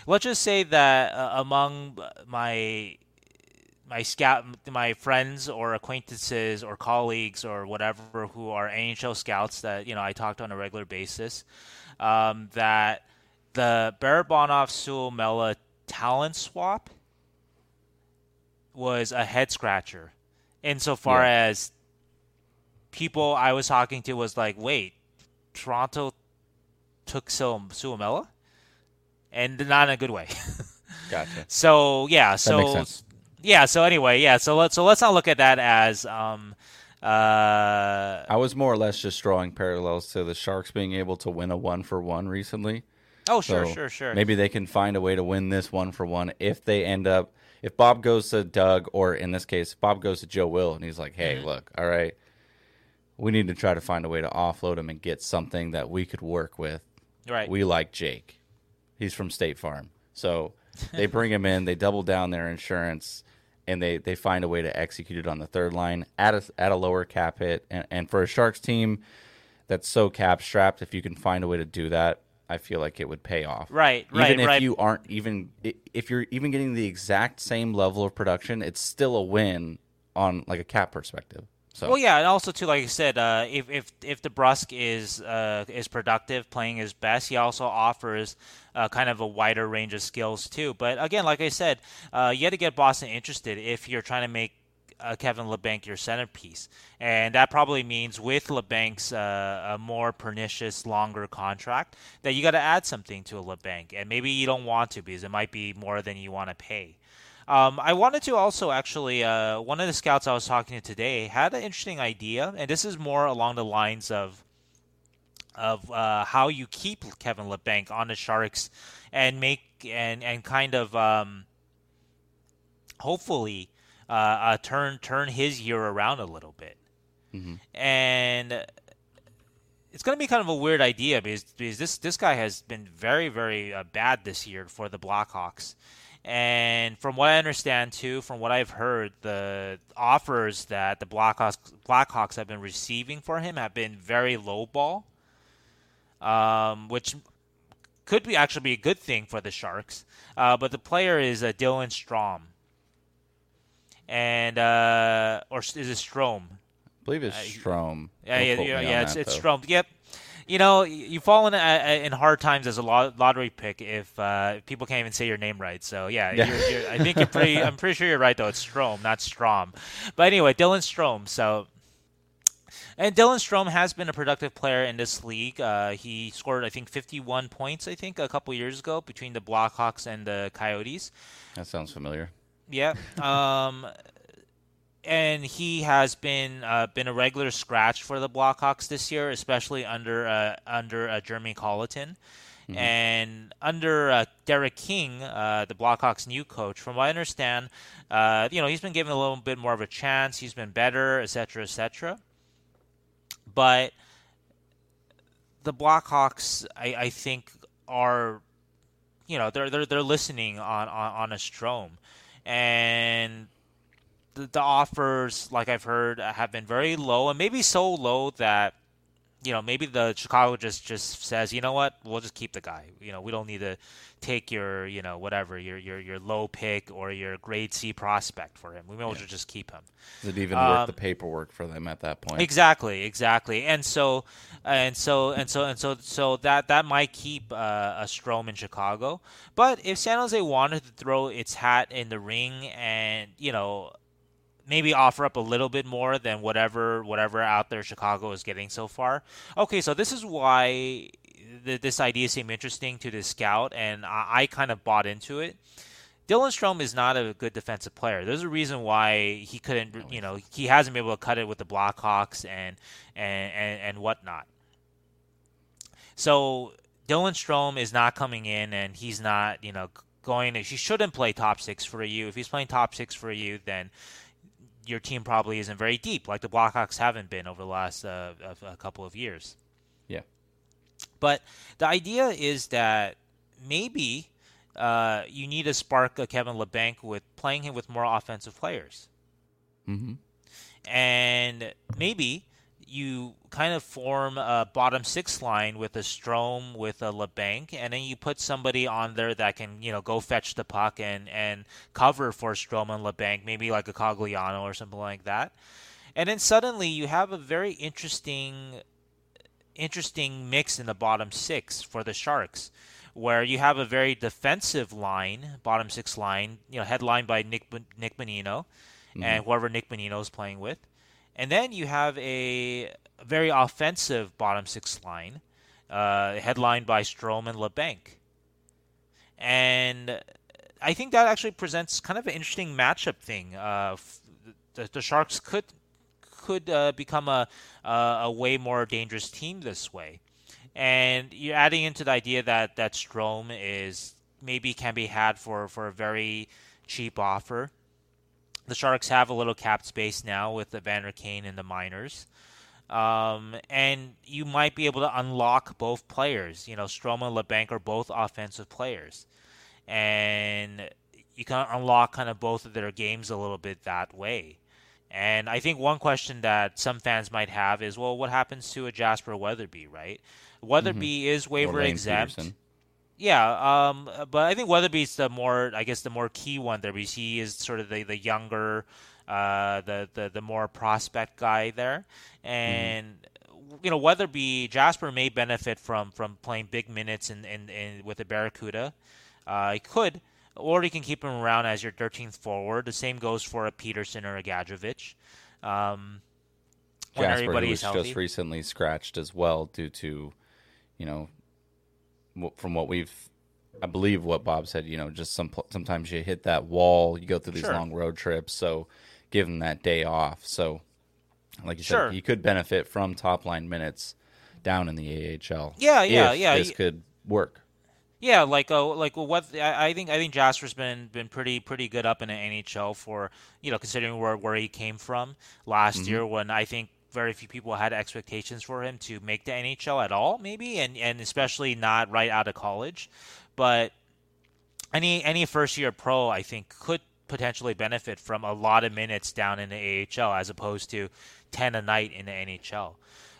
let's just say that uh, among my my scout my friends or acquaintances or colleagues or whatever who are NHL scouts that you know I talked on a regular basis um, that the Barabanov Suomela talent swap was a head scratcher insofar yeah. as people I was talking to was like, wait, Toronto took Suomela? And not in a good way. gotcha. So yeah, so yeah, so anyway, yeah, so let's so let's not look at that as um uh I was more or less just drawing parallels to the Sharks being able to win a one for one recently. Oh, sure, so sure, sure. Maybe they can find a way to win this one for one if they end up if Bob goes to Doug or in this case Bob goes to Joe Will and he's like, "Hey, mm-hmm. look, all right, we need to try to find a way to offload him and get something that we could work with. Right. We like Jake. He's from State Farm. So they bring him in, they double down their insurance and they, they find a way to execute it on the third line at a, at a lower cap hit. And, and for a Sharks team that's so cap strapped, if you can find a way to do that, I feel like it would pay off. Right, even right, Even if right. you aren't even if you're even getting the exact same level of production, it's still a win on like a cap perspective. So. Well, yeah, and also too, like I said, uh, if if if DeBrusk is uh, is productive, playing his best, he also offers uh, kind of a wider range of skills too. But again, like I said, uh, you have to get Boston interested if you're trying to make uh, Kevin Labanc your centerpiece, and that probably means with Labanc's uh, a more pernicious, longer contract that you got to add something to a Labanc, and maybe you don't want to because it might be more than you want to pay. Um, I wanted to also actually, uh, one of the scouts I was talking to today had an interesting idea, and this is more along the lines of of uh, how you keep Kevin Labanc on the Sharks and make and and kind of um, hopefully uh, uh, turn turn his year around a little bit. Mm-hmm. And it's going to be kind of a weird idea because, because this this guy has been very very uh, bad this year for the Blackhawks. And from what I understand too, from what I've heard, the offers that the Blackhawks Blackhawks have been receiving for him have been very low ball, um, which could be actually be a good thing for the Sharks. Uh, but the player is uh, Dylan Strome, and uh, or is it Strome? I believe it's Strome. Yeah, yeah, yeah, yeah. It's, it's Strome. Yep you know, you fall in uh, in hard times as a lottery pick if uh, people can't even say your name right. So yeah, you're, you're, I think you're pretty. I'm pretty sure you're right though. It's Strom, not Strom. But anyway, Dylan Strom. So. And Dylan Strom has been a productive player in this league. Uh, he scored, I think, 51 points, I think, a couple years ago between the Blackhawks and the Coyotes. That sounds familiar. Yeah. Um, and he has been uh, been a regular scratch for the Blackhawks this year, especially under uh, under uh, Jeremy Colliton. Mm-hmm. And under uh, Derek King, uh, the Blackhawks' new coach, from what I understand, uh, you know he's been given a little bit more of a chance. He's been better, etc., etc. But the Blackhawks, I, I think, are you know they're they're they're listening on on, on a Strome, and the, the offers, like I've heard, have been very low, and maybe so low that you know, maybe the Chicago just just says, you know what, we'll just keep the guy. You know, we don't need to take your, you know, whatever your your your low pick or your grade C prospect for him. We may as well just keep him. Is it even um, worth the paperwork for them at that point? Exactly, exactly. And so, and so, and so, and so, so that that might keep uh, a Strome in Chicago. But if San Jose wanted to throw its hat in the ring and you know maybe offer up a little bit more than whatever whatever out there Chicago is getting so far. Okay, so this is why th- this idea seemed interesting to the scout, and I, I kind of bought into it. Dylan Strome is not a good defensive player. There's a reason why he couldn't, you know, he hasn't been able to cut it with the Blackhawks and and and, and whatnot. So Dylan Strome is not coming in, and he's not, you know, going. To, he shouldn't play top six for you. If he's playing top six for you, then your team probably isn't very deep, like the Blackhawks haven't been over the last uh, a, couple of years. Yeah. But the idea is that maybe uh, you need to spark a Kevin Labanc with playing him with more offensive players. Mm-hmm. And maybe you kind of form a bottom six line with a Strome, with a Labanc, and then you put somebody on there that can, you know, go fetch the puck and, and cover for Strome and Labanc, maybe like a Cogliano or something like that. And then suddenly you have a very interesting interesting mix in the bottom six for the Sharks, where you have a very defensive line, bottom six line, you know, headlined by Nick Nick Bonino mm-hmm. and whoever Nick Bonino is playing with and then you have a very offensive bottom six line, uh, headlined by Strome and Labanc. And I think that actually presents kind of an interesting matchup thing. Uh, the, the, Sharks could could uh, become a, a way more dangerous team this way. And you're adding into the idea that that Strome is maybe can be had for, for a very cheap offer the Sharks have a little cap space now with the Evander Kane and the minors. Um, and you might be able to unlock both players. You know, Stroma and Labanc are both offensive players. And you can unlock kind of both of their games a little bit that way. And I think one question that some fans might have is, well, what happens to a Jasper Weatherby, right? Weatherby mm-hmm. is waiver exempt. Pederson. Yeah, um, but I think Weatherby's the more, I guess, the more key one there because he is sort of the, the younger, uh, the, the the more prospect guy there, mm-hmm. and mm-hmm. you know Weatherby Jasper may benefit from from playing big minutes in, in, in with the Barracuda. Uh, he could, or you can keep him around as your 13th forward. The same goes for a Pederson or a Gadjovich. Um, Jasper, who was healthy. just recently scratched as well due to, you know, from what we've, I believe what Bob said. You know, just some sometimes you hit that wall, you go through these Sure. long road trips, so give him that day off. So, like you Sure. said, he could benefit from top line minutes down in the AHL. Yeah, yeah, yeah. This could work. Yeah, like uh, like what I, I think I think Jasper's been been pretty pretty good up in the NHL for you know considering where where he came from last year when I think very few people had expectations for him to make the NHL at all maybe and and especially not right out of college, but any any first year pro I think could potentially benefit from a lot of minutes down in the AHL as opposed to 10 a night in the NHL.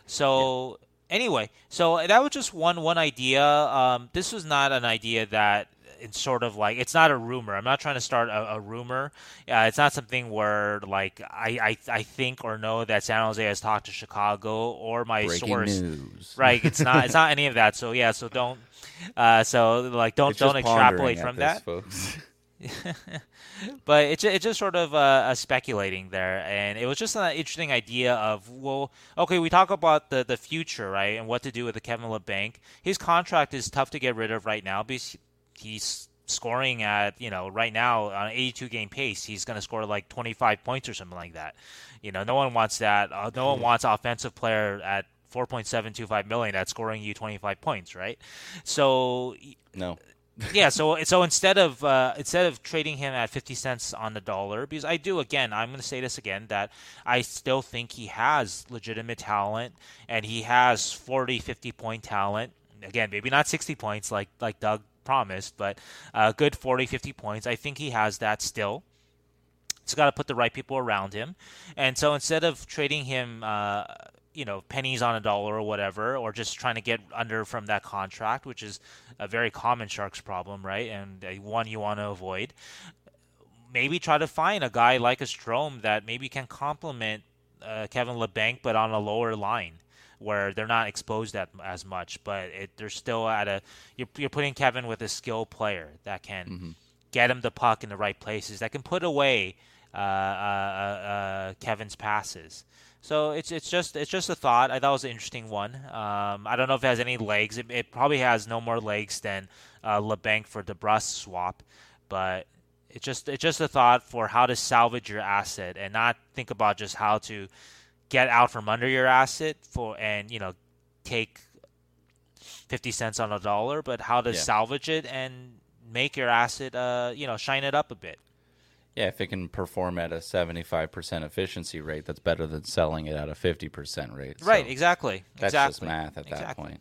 So anyway, so that was just one one idea. Um, this was not an idea that it's sort of like it's not a rumor. I'm not trying to start a, a rumor. Uh, it's not something where like I, I I think or know that San Jose has talked to Chicago or my Breaking source. news. Right, it's not it's not any of that. So yeah, so don't uh, so like don't It's don't extrapolate from this, that folks. but it's it's just sort of uh, uh, speculating there, and it was just an interesting idea of well, okay, we talk about the the future, right, and what to do with the Kevin Labanc. His contract is tough to get rid of right now because he's scoring at you know right now on 82 game pace. He's going to score like 25 points or something like that. You know, no one wants that. Uh, no one wants offensive player at 4.725 million that's scoring you 25 points, right? So no. yeah, so so instead of uh, instead of trading him at fifty cents on the dollar, because I do again, I'm going to say this again that I still think he has legitimate talent and he has 40, 50 point talent. Again, maybe not sixty points like like Doug promised, but a good 40, 50 points. I think he has that still. He's got to put the right people around him, and so instead of trading him. Uh, you know, pennies on a dollar or whatever, or just trying to get under from that contract, which is a very common Sharks problem, right? And uh, one you want to avoid. Maybe try to find a guy like a Strome that maybe can complement uh, Kevin Labanc, but on a lower line where they're not exposed at, as much, but it, they're still at a. You're, you're putting Kevin with a skill player that can get him the puck in the right places, that can put away uh, uh, uh, uh, Kevin's passes. So it's it's just it's just a thought. I thought it was an interesting one. Um, I don't know if it has any legs. It, it probably has no more legs than uh, Labanc for DeBrusk swap, but it's just it's just a thought for how to salvage your asset and not think about just how to get out from under your asset for and you know take fifty cents on a dollar, but how to Yeah. salvage it and make your asset uh you know shine it up a bit. Yeah, if it can perform at a 75% efficiency rate, that's better than selling it at a 50% rate. Right, So exactly. That's exactly. just math at that point.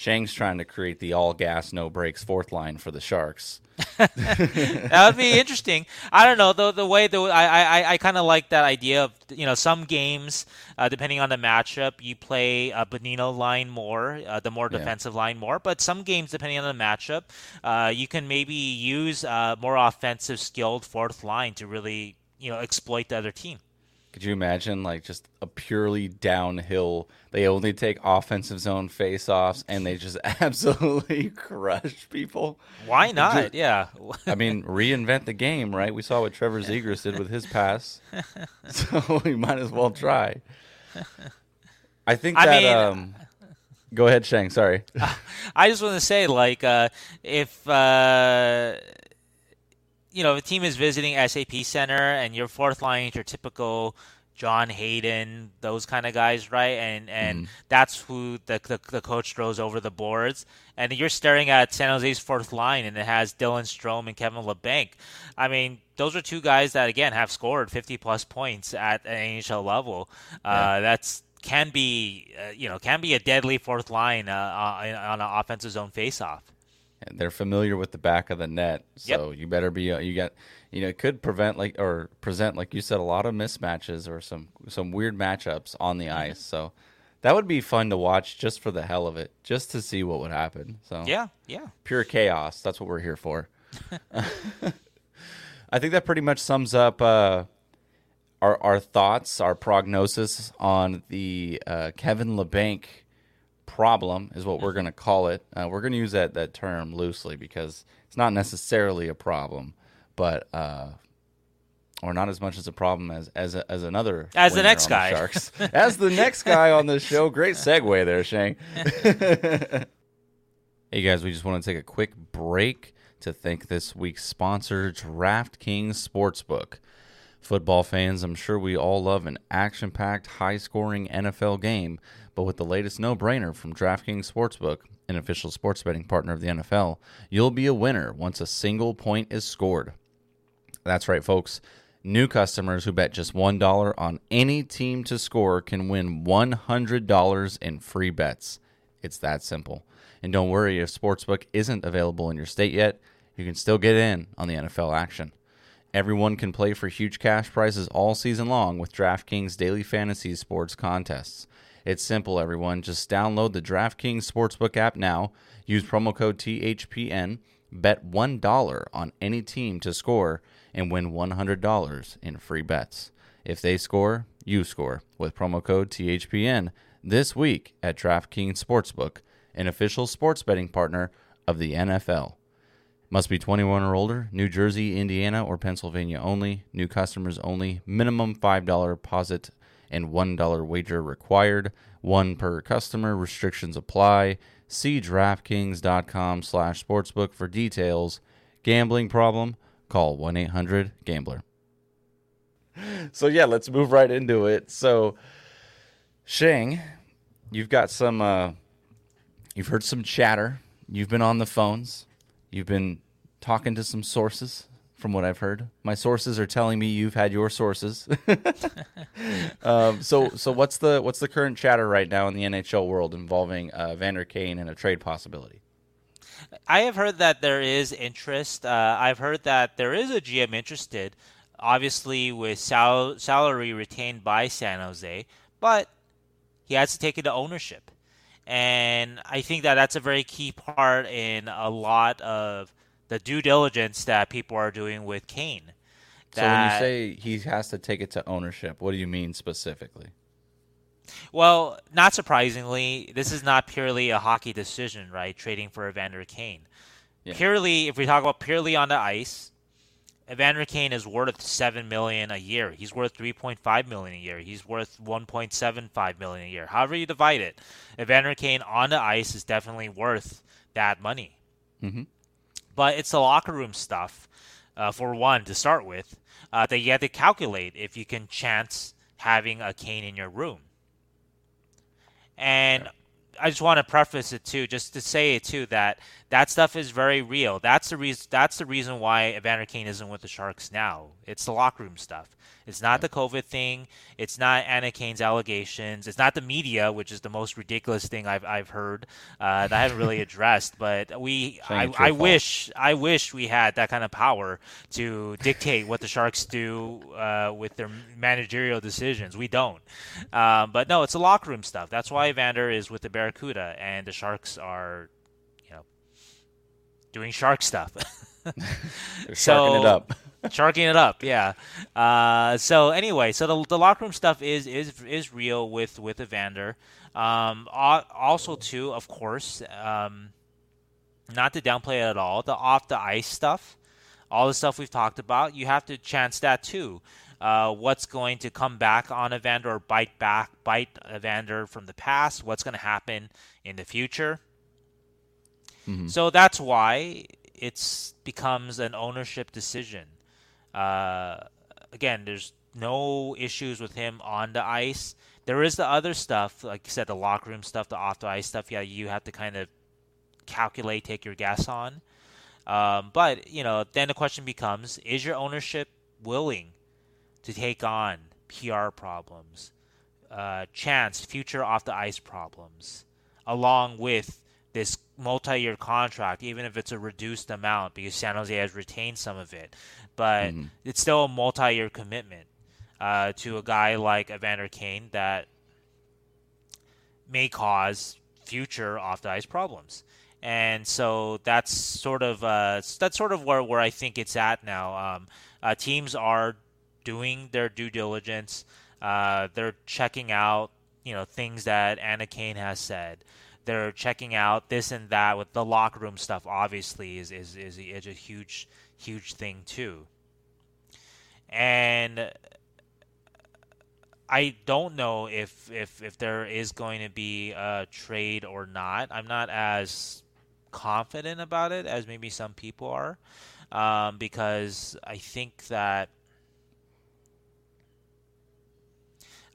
Sheng's trying to create the all gas, no brakes fourth line for the Sharks. that would be interesting. I don't know the the way the I I, I kind of like that idea of you know some games uh, depending on the matchup you play a Bonino line more, uh, the more Yeah. defensive line more. But some games depending on the matchup, uh, you can maybe use uh, more offensive skilled fourth line to really you know exploit the other team. Could you imagine like just a purely downhill? They only take offensive zone face-offs and they just absolutely crush people. Why not? Yeah. I mean, reinvent the game, right? We saw what Trevor Zegras did with his pass, so we might as well try. I think I that. mean- um, go ahead, Sheng. Sorry. I just want to say, like, uh, if uh, you know, a team is visiting SAP Center and your fourth line is your typical John Hayden, those kind of guys, right? And and that's who the, the the coach throws over the boards. And you're staring at San Jose's fourth line, and it has Dylan Strome and Kevin Labanc. I mean, those are two guys that again have scored 50 plus points at an NHL level. Uh, that's can be uh, you know can be a deadly fourth line uh, on, on an offensive zone faceoff. They're familiar with the back of the net, so you better be. uh, You got, you know, it could prevent like or present like you said a lot of mismatches or some some weird matchups on the Mm-hmm. ice. So that would be fun to watch just for the hell of it, just to see what would happen. So Yeah, yeah. pure chaos. That's what we're here for. I think that pretty much sums up uh, our our thoughts, our prognosis on the uh, Kevin Labanc problem, is what we're going to call it. Uh, we're going to use that, that term loosely because it's not necessarily a problem, but uh, or not as much as a problem as as a, as another As the next guy. Sharks. as the next guy on the show. Great segue there, Sheng. hey guys, we just want to take a quick break to thank this week's sponsor, DraftKings Sportsbook. Football fans, I'm sure we all love an action packed, high scoring NFL game, but with the latest no brainer from DraftKings Sportsbook, an official sports betting partner of the NFL, you'll be a winner once a single point is scored. That's right, folks. New customers who bet just $1 on any team to score can win $100 in free bets. It's that simple. And don't worry if Sportsbook isn't available in your state yet, you can still get in on the NFL action. Everyone can play for huge cash prizes all season long with DraftKings Daily Fantasy Sports contests. It's simple, everyone. Just download the DraftKings Sportsbook app now, use promo code THPN, bet $1 on any team to score, and win $100 in free bets. If they score, you score with promo code THPN this week at DraftKings Sportsbook, an official sports betting partner of the NFL. Must be 21 or older, New Jersey, Indiana, or Pennsylvania only. New customers only. Minimum $5 deposit and $1 wager required. One per customer. Restrictions apply. See DraftKings.com slash sportsbook for details. Gambling problem? Call 1-800-GAMBLER. So yeah, let's move right into it. So Sheng, you've got some uh you've heard some chatter. You've been on the phones. You've been talking to some sources from what I've heard. My sources are telling me you've had your sources. um, so so what's the what's the current chatter right now in the NHL world involving uh, Evander Kane and a trade possibility? I have heard that there is interest. Uh, I've heard that there is a GM interested, obviously with sal- salary retained by San Jose, but he has to take it to ownership. And I think that that's a very key part in a lot of the due diligence that people are doing with Kane. So when you say he has to take it to ownership, what do you mean specifically? Well, not surprisingly, this is not purely a hockey decision, right? Trading for Evander Kane. Yeah. Purely, if we talk about purely on the ice, Evander Kane is worth seven million a year. He's worth three point five million a year. He's worth one point seven five million a year. However you divide it, Evander Kane on the ice is definitely worth that money. Mhm. But it's the locker room stuff, uh, for one to start with, uh, that you have to calculate if you can chance having a Kane in your room. And I just want to preface it too, just to say it too, that that stuff is very real. That's the reason. That's the reason why Evander Kane isn't with the Sharks now. It's the locker room stuff. It's not the COVID thing. It's not Anna Kane's allegations. It's not the media, which is the most ridiculous thing I've I've heard uh, that I haven't really addressed. But we, I, I wish, I wish we had that kind of power to dictate what the Sharks do uh, with their managerial decisions. We don't. Um, but no, it's the locker room stuff. That's why Evander is with the Barracuda, and the Sharks are, you know, doing shark stuff. They're sharking it up. Sharking it up, yeah. Uh, so anyway, so the, the locker room stuff is is is real with with Evander. Um, also, too, of course, um, not to downplay it at all, the off the ice stuff, all the stuff we've talked about, you have to chance that too. Uh, what's going to come back on Evander or bite back, bite Evander from the past? What's going to happen in the future? So that's why it's becomes an ownership decision. Uh, again, there's no issues with him on the ice. There is the other stuff, like you said, the locker room stuff, the off the ice stuff. Yeah, you have to kind of calculate, take your guess on. Um, but you know, then the question becomes: Is your ownership willing to take on PR problems, uh, chance, future off the ice problems, along with this multi-year contract, even if it's a reduced amount because San Jose has retained some of it, but it's still a multi-year commitment uh, to a guy like Evander Kane that may cause future off the ice problems. And so that's sort of uh, that's sort of where, where I think it's at now. Um, uh, teams are doing their due diligence. Uh, they're checking out you know things that Anna Kane has said. They're checking out this and that with the locker room stuff. Obviously, is is is, is a huge huge thing too. And I don't know if, if if there is going to be a trade or not. I'm not as confident about it as maybe some people are, um, because I think that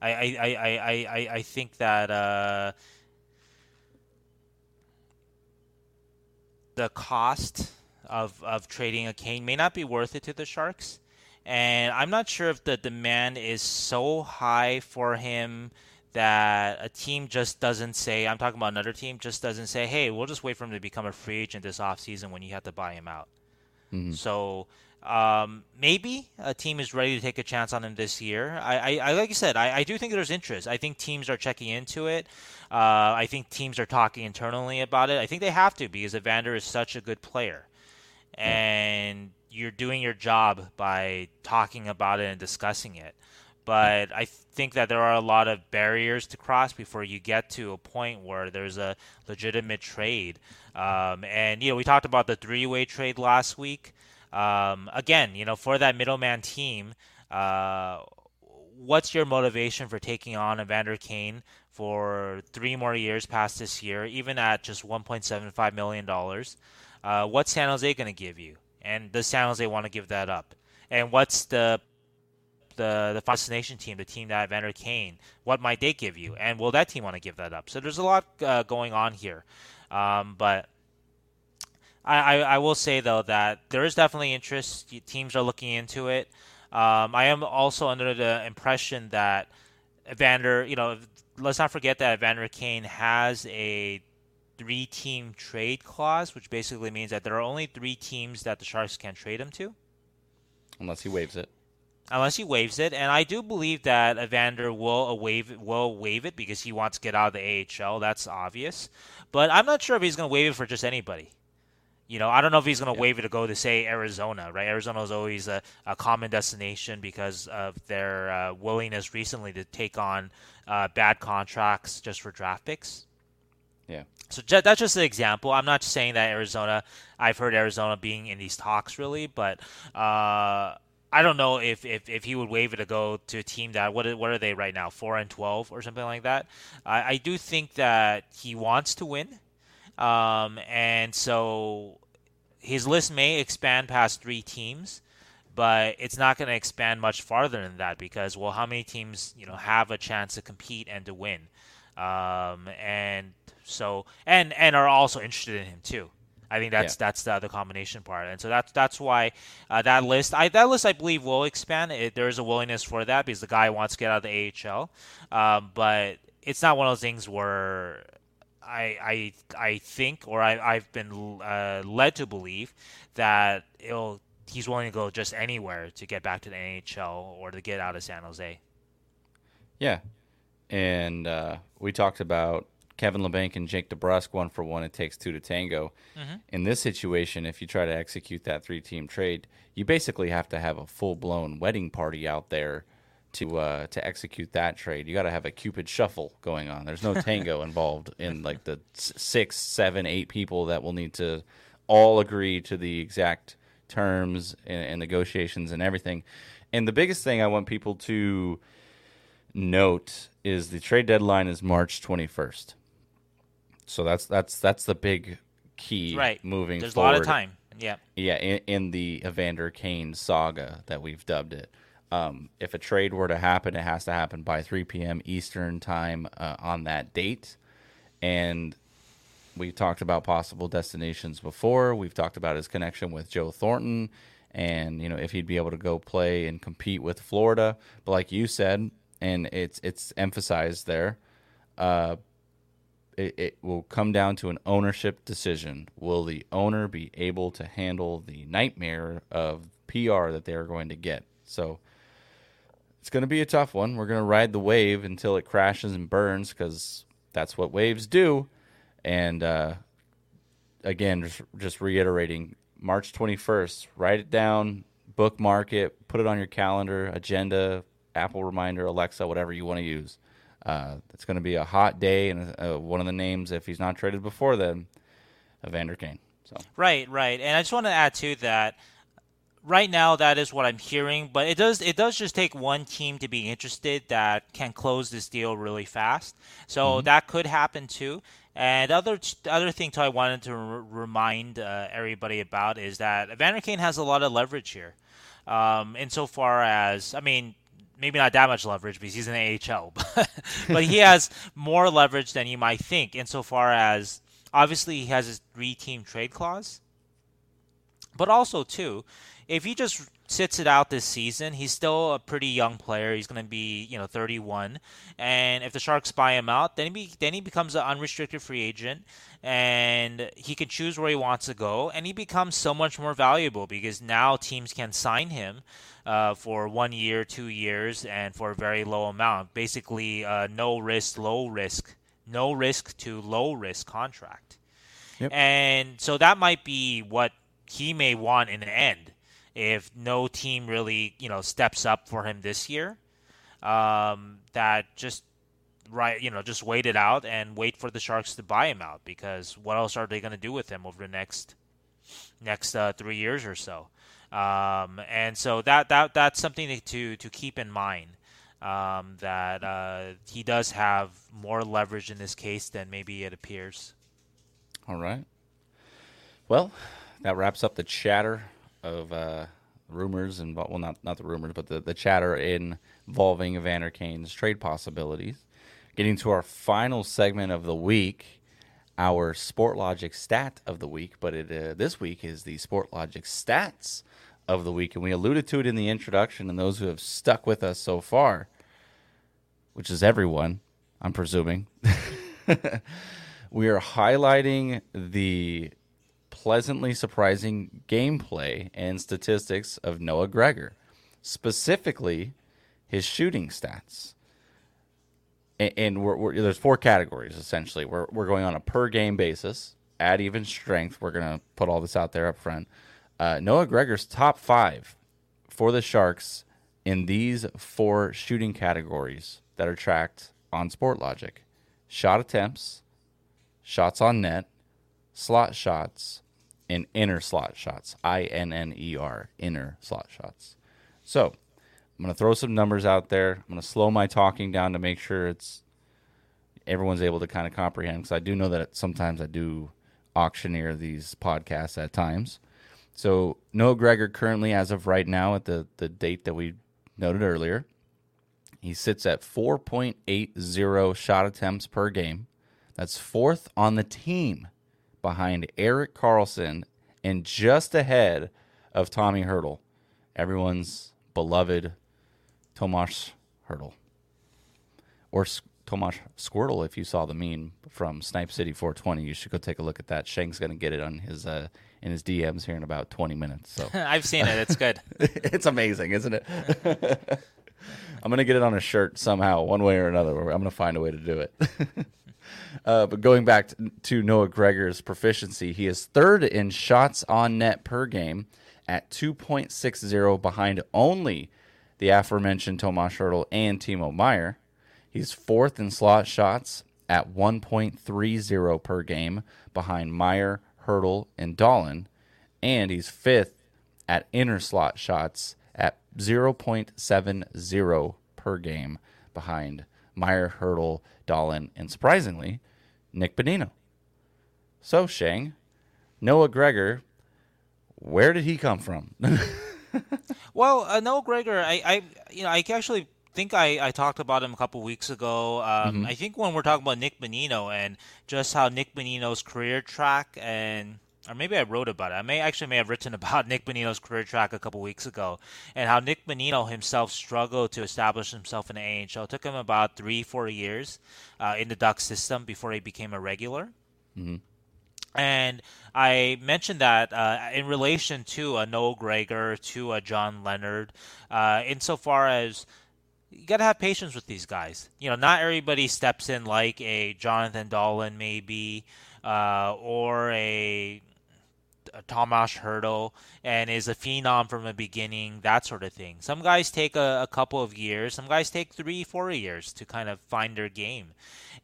I I, I, I, I, I think that uh, the cost of of trading a Kane may not be worth it to the Sharks and I'm not sure if the demand is so high for him that a team just doesn't say, I'm talking about another team, just doesn't say, hey, we'll just wait for him to become a free agent this offseason when you have to buy him out. Mm-hmm. So um, maybe a team is ready to take a chance on him this year. I, I, I like you said, I, I, do think there's interest. I think teams are checking into it. Uh, I think teams are talking internally about it. I think they have to because Evander is such a good player. And you're doing your job by talking about it and discussing it. But I think that there are a lot of barriers to cross before you get to a point where there's a legitimate trade. Um, and you know, we talked about the three-way trade last week. Um, again, you know, for that middleman team, uh, what's your motivation for taking on Evander Kane for three more years past this year, even at just 1.75 million dollars? Uh, what's San Jose going to give you? and does San Jose want to give that up? And what's the the the fascination team, the team that Evander Kane, what might they give you? And will that team want to give that up? So there's a lot uh, going on here, um, but. I, I, I, will say though that there is definitely interest. Teams are looking into it. Um, I am also under the impression that Evander, you know, let's not forget that Evander Kane has a three team trade clause, which basically means that there are only three teams that the Sharks can trade him to. Unless he waives it. Unless he waives it, and I do believe that Evander will waive will waive it because he wants to get out of the AHL. That's obvious, but I'm not sure if he's going to waive it for just anybody. You know, I don't know if he's going to yeah. waive it to go to say Arizona, right? Arizona is always a, a common destination because of their uh, willingness recently to take on uh, bad contracts just for draft picks. Yeah. So that's just an example. I'm not saying that Arizona. I've heard Arizona being in these talks really, but uh, I don't know if, if, if he would waive it to go to a team that what what are they right now four and twelve or something like that. I, I do think that he wants to win, um, and so his list may expand past three teams but it's not going to expand much farther than that because well how many teams you know have a chance to compete and to win um, and so and and are also interested in him too. I think that's yeah. that's the, the combination part, and so that's that's why uh, that list I that list I believe will expand. It, there is a willingness for that because the guy wants to get out of the AHL, um, but it's not one of those things where I I I think or I I've been uh, led to believe that it'll he's willing to go just anywhere to get back to the NHL or to get out of San Jose. Yeah, and uh, we talked about Kevin Labanc and Jake DeBrusk one for one. It takes two to tango. Mm-hmm. In this situation, if you try to execute that three team trade, you basically have to have a full blown wedding party out there to uh, to execute that trade. You got to have a Cupid shuffle going on. There's no tango involved in like the six, seven, eight people that will need to all agree to the exact terms and, and negotiations and everything. And the biggest thing I want people to note is the trade deadline is March 21st. So that's that's that's the big key right. moving There's forward. a lot of time. Yeah. Yeah, in, in the Evander Kane saga that we've dubbed it. Um, if a trade were to happen, it has to happen by 3 p.m. Eastern time uh, on that date. And we talked about possible destinations before. We've talked about his connection with Joe Thornton and, you know, if he'd be able to go play and compete with Florida. But like you said, and it's it's emphasized there, uh, it, it will come down to an ownership decision. Will the owner be able to handle the nightmare of PR that they are going to get? So it's going to be a tough one. We're going to ride the wave until it crashes and burns because that's what waves do. And uh, again, just, just reiterating March 21st, write it down, bookmark it, put it on your calendar, agenda, Apple reminder, Alexa, whatever you want to use. Uh, it's going to be a hot day, and uh, one of the names, if he's not traded before then, Evander Kane. So right, right, and I just want to add to that. Right now, that is what I'm hearing, but it does it does just take one team to be interested that can close this deal really fast. So mm-hmm. that could happen too. And the other the other thing too I wanted to r- remind uh, everybody about is that Evander Kane has a lot of leverage here. Um, insofar as I mean, maybe not that much leverage because he's the AHL, but, but he has more leverage than you might think insofar as obviously he has his three team trade clause. But also too, if he just sits it out this season, he's still a pretty young player. He's going to be, you know, 31. And if the Sharks buy him out, then he be, then he becomes an unrestricted free agent and he can choose where he wants to go and he becomes so much more valuable because now teams can sign him uh, for one year, two years, and for a very low amount. Basically, uh, no risk, low risk, no risk to low risk contract. Yep. And so that might be what he may want in the end if no team really you know steps up for him this year. Um, that just right you know just wait it out and wait for the Sharks to buy him out because what else are they going to do with him over the next next uh, three years or so? Um, and so that that that's something to to keep in mind. Um, that uh, he does have more leverage in this case than maybe it appears. All right. Well, that wraps up the chatter of uh, rumors and well, not not the rumors, but the, the chatter involving Evander Kane's trade possibilities. Getting to our final segment of the week, our SPORTLOGiQ stat of the week, but it uh, this week is the SPORTLOGiQ stats of the week, and we alluded to it in the introduction. And those who have stuck with us so far, which is everyone, I'm presuming, we are highlighting the pleasantly surprising gameplay and statistics of Noah Gregor, specifically his shooting stats. And, and we're, we're, there's four categories essentially. We're, we're going on a per game basis at even strength. We're going to put all this out there up front. Uh, Noah Gregor's top five for the Sharks in these four shooting categories that are tracked on Sportlogiq shot attempts, shots on net, slot shots, and inner slot shots. I N N E R, inner slot shots. So I'm going to throw some numbers out there. I'm going to slow my talking down to make sure it's everyone's able to kind of comprehend because I do know that sometimes I do auctioneer these podcasts at times. So Noah Gregor currently, as of right now, at the, the date that we noted earlier, he sits at 4.80 shot attempts per game. That's fourth on the team behind Erik Karlsson and just ahead of Tommy Hertl, everyone's beloved Tomas Hertl, Or S- Tomas Squirtle, if you saw the meme from Snipe City 420, you should go take a look at that. Sheng's going to get it on his uh, in his DMs here in about 20 minutes. So I've seen it. It's good. it's amazing, isn't it? I'm going to get it on a shirt somehow, one way or another. I'm going to find a way to do it. Uh, but going back to, to Noah Gregor's proficiency, he is third in shots on net per game at 2.60 behind only the aforementioned Tomas Hertl and Timo Meier. He's fourth in slot shots at 1.30 per game behind Meier, Hertl, and Dahlen. And he's fifth at inner slot shots at 0.70 per game behind Meier, Hertl, Dahlen, and surprisingly, Nick Bonino. So, Sheng, Noah Gregor, where did he come from? well, uh, Noah Gregor, I, I, you know, I actually think I, I talked about him a couple weeks ago. Um, mm-hmm. I think when we're talking about Nick Bonino and just how Nick Bonino's career track and or maybe I wrote about it. I may actually may have written about Nick Bonino's career track a couple weeks ago, and how Nick Bonino himself struggled to establish himself in the AHL. It took him about three, four years uh, in the Duck system before he became a regular. Mm-hmm. And I mentioned that uh, in relation to a Noah Gregor, to a John Leonard, uh, insofar as you got to have patience with these guys. You know, not everybody steps in like a Jonathan Dahlen, maybe, uh, or a Tomas Hertl and is a phenom from the beginning, that sort of thing. Some guys take a, a, couple of years, some guys take three, four years to kind of find their game.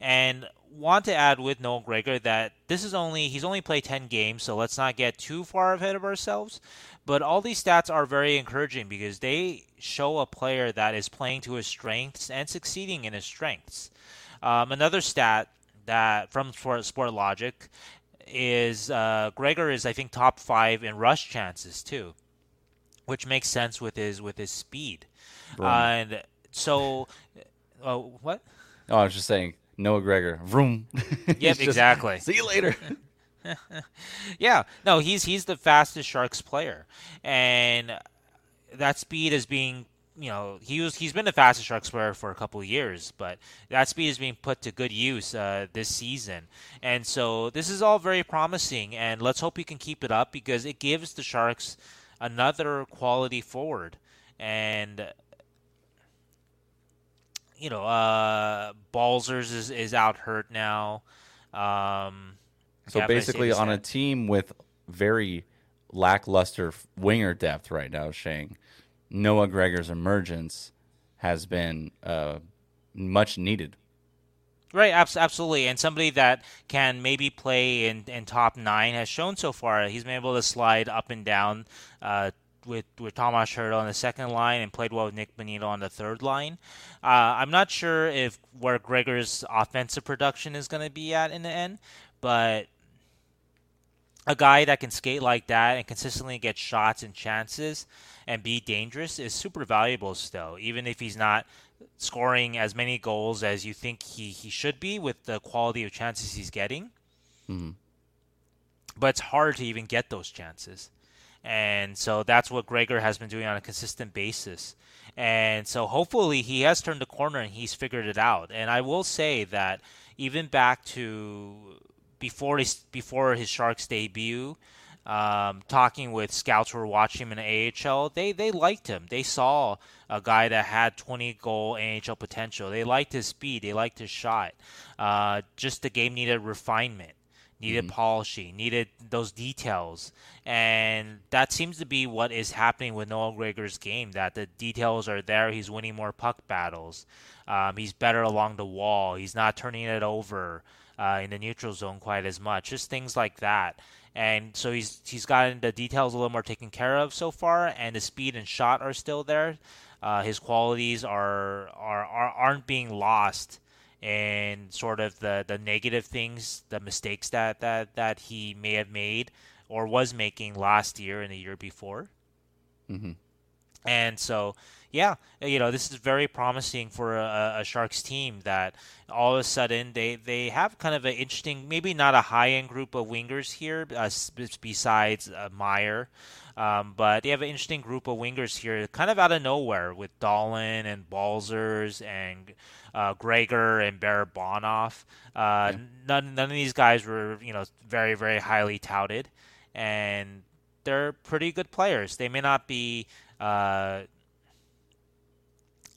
And want to add with Noah Gregor that this is only he's only played 10 games, so let's not get too far ahead of ourselves. But all these stats are very encouraging because they show a player that is playing to his strengths and succeeding in his strengths. Um, another stat that from SPORTLOGiQ is uh, Gregor is I think top five in rush chances too, which makes sense with his with his speed. And so, uh, what? Oh, I was just saying Noah Gregor. Vroom. Yep, exactly. See you later. yeah, no, he's he's the fastest Sharks player, and that speed is being you know he was he's been the fastest Sharks player for a couple of years, but that speed is being put to good use uh, this season, and so this is all very promising, and let's hope he can keep it up because it gives the Sharks another quality forward, and you know, uh, Balcers is, is out hurt now. Um, so basically, on a team with very lackluster winger depth right now, Sheng, Noah Gregor's emergence has been uh, much needed. Right, absolutely, and somebody that can maybe play in, in top nine has shown so far. He's been able to slide up and down uh, with with Tomas Hertl on the second line and played well with Nick Bonino on the third line. Uh, I'm not sure if where Gregor's offensive production is going to be at in the end, but a guy that can skate like that and consistently get shots and chances and be dangerous is super valuable still, even if he's not scoring as many goals as you think he, he should be with the quality of chances he's getting. Mm-hmm. But it's hard to even get those chances. And so that's what Gregor has been doing on a consistent basis. And so hopefully he has turned the corner and he's figured it out. And I will say that even back to before his before his Sharks debut, um, talking with scouts who were watching him in the AHL, they they liked him. They saw a guy that had 20 goal NHL potential. They liked his speed. They liked his shot. Uh, just the game needed refinement needed mm-hmm. polishing, needed those details. And that seems to be what is happening with Noah Gregor's game, that the details are there. He's winning more puck battles. Um, he's better along the wall. He's not turning it over uh, in the neutral zone quite as much. Just things like that. And so he's he's gotten the details a little more taken care of so far, and the speed and shot are still there. Uh, his qualities are, are, are aren't being lost and sort of the, the negative things, the mistakes that, that, that he may have made or was making last year and the year before. Mm-hmm. And so, yeah, you know, this is very promising for a, a, Sharks team that all of a sudden they, they have kind of an interesting, maybe not a high end group of wingers here, uh, besides uh, Meier. Um, but they have an interesting group of wingers here, kind of out of nowhere, with Dahlen and Balcers and uh, Gregor and Barabanov. Uh, yeah. none, none of these guys were, you know, very, very highly touted, and they're pretty good players. They may not be uh,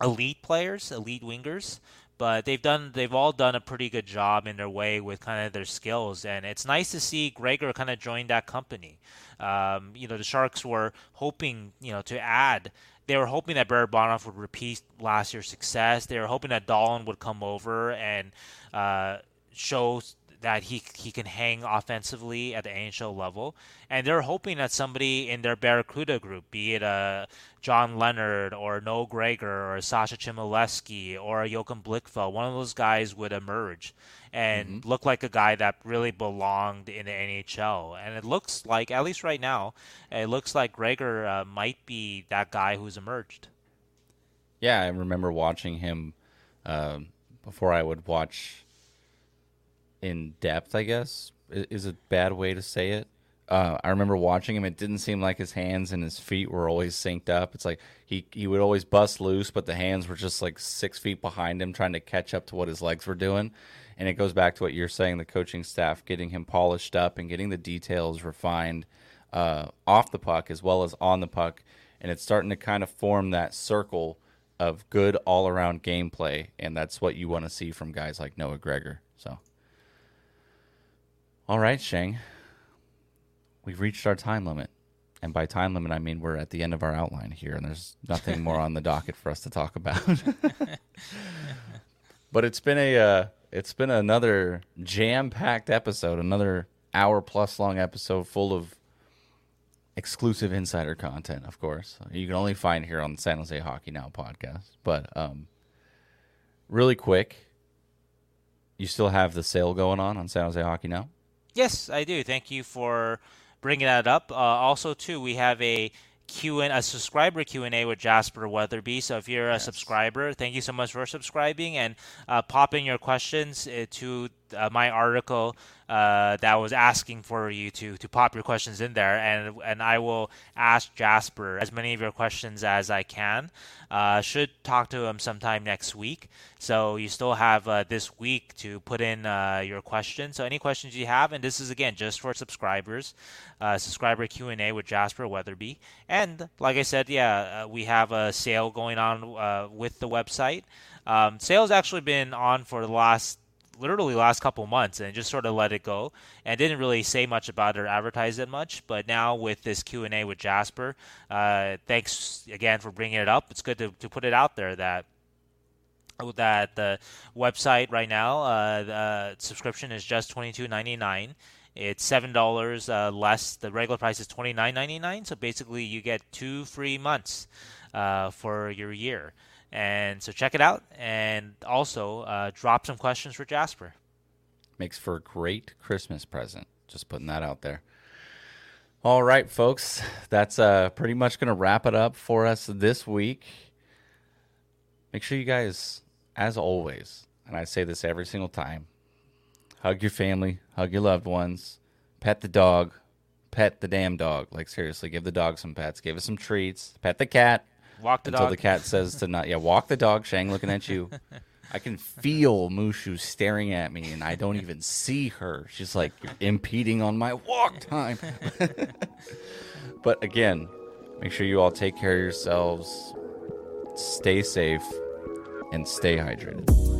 elite players, elite wingers, but they've done they've all done a pretty good job in their way with kind of their skills and it's nice to see Gregor kind of join that company um, you know the Sharks were hoping you know to add they were hoping that Barabanov would repeat last year's success. They were hoping that Dahlen would come over and uh, show that he he can hang offensively at the NHL level, and they're hoping that somebody in their Barracuda group, be it a uh, John Leonard or Noah Gregor or Sasha Chmelevski or Joachim Blichfeld, one of those guys would emerge and mm-hmm. look like a guy that really belonged in the NHL. And it looks like, at least right now, it looks like Gregor uh, might be that guy who's emerged. Yeah, I remember watching him um, before I would watch in depth. I guess is a bad way to say it. Uh, I remember watching him. It didn't seem like his hands and his feet were always synced up. It's like he he would always bust loose, but the hands were just like six feet behind him, trying to catch up to what his legs were doing. And it goes back to what you're saying the coaching staff getting him polished up and getting the details refined uh, off the puck as well as on the puck. And it's starting to kind of form that circle of good all around gameplay. And that's what you want to see from guys like Noah Gregor. So, all right, Sheng. we've reached our time limit. And by time limit, I mean we're at the end of our outline here, and there's nothing more on the docket for us to talk about. but it's been a uh, it's been another jam packed episode, another hour plus long episode full of exclusive insider content. Of course, you can only find here on the San Jose Hockey Now podcast. But um, really quick, you still have the sale going on on San Jose Hockey Now. Yes, I do. Thank you for bringing that up. Uh, also, too, we have a Q and a subscriber Q and A with Jasper Weatherby. So if you're a subscriber, thank you so much for subscribing and uh, pop in your questions uh, to uh, my article uh, that was asking for you to to pop your questions in there, and and I will ask Jasper as many of your questions as I can. Uh, should talk to him sometime next week. So you still have uh, this week to put in uh, your questions. So any questions you have, and this is again just for subscribers, uh, subscriber Q and A with Jasper Weatherby. And like I said, yeah, we have a sale going on with the website. Um, sale's actually been on for the last literally last couple months and just sort of let it go and didn't really say much about it or advertise it much. But now with this q&a with jasper uh, thanks again for bringing it up. It's good to, to put it out there that that the website right now uh, the subscription is just $22.99 it's seven dollars uh, less. The regular price is $29.99 so basically you get two free months uh, for your year and so check it out and also uh, drop some questions for Jasper. Makes for a great Christmas present. Just putting that out there. All right, folks. That's uh, pretty much going to wrap it up for us this week. Make sure you guys, as always, and I say this every single time, hug your family, hug your loved ones, pet the dog, pet the damn dog. Like, seriously, give the dog some pets, give it some treats, pet the cat Walk the until dog. the cat says to not. Yeah, walk the dog. Sheng looking at you. I can feel Mushu staring at me, and I don't even see her. She's like impeding on my walk time. but again, make sure you all take care of yourselves, stay safe, and stay hydrated.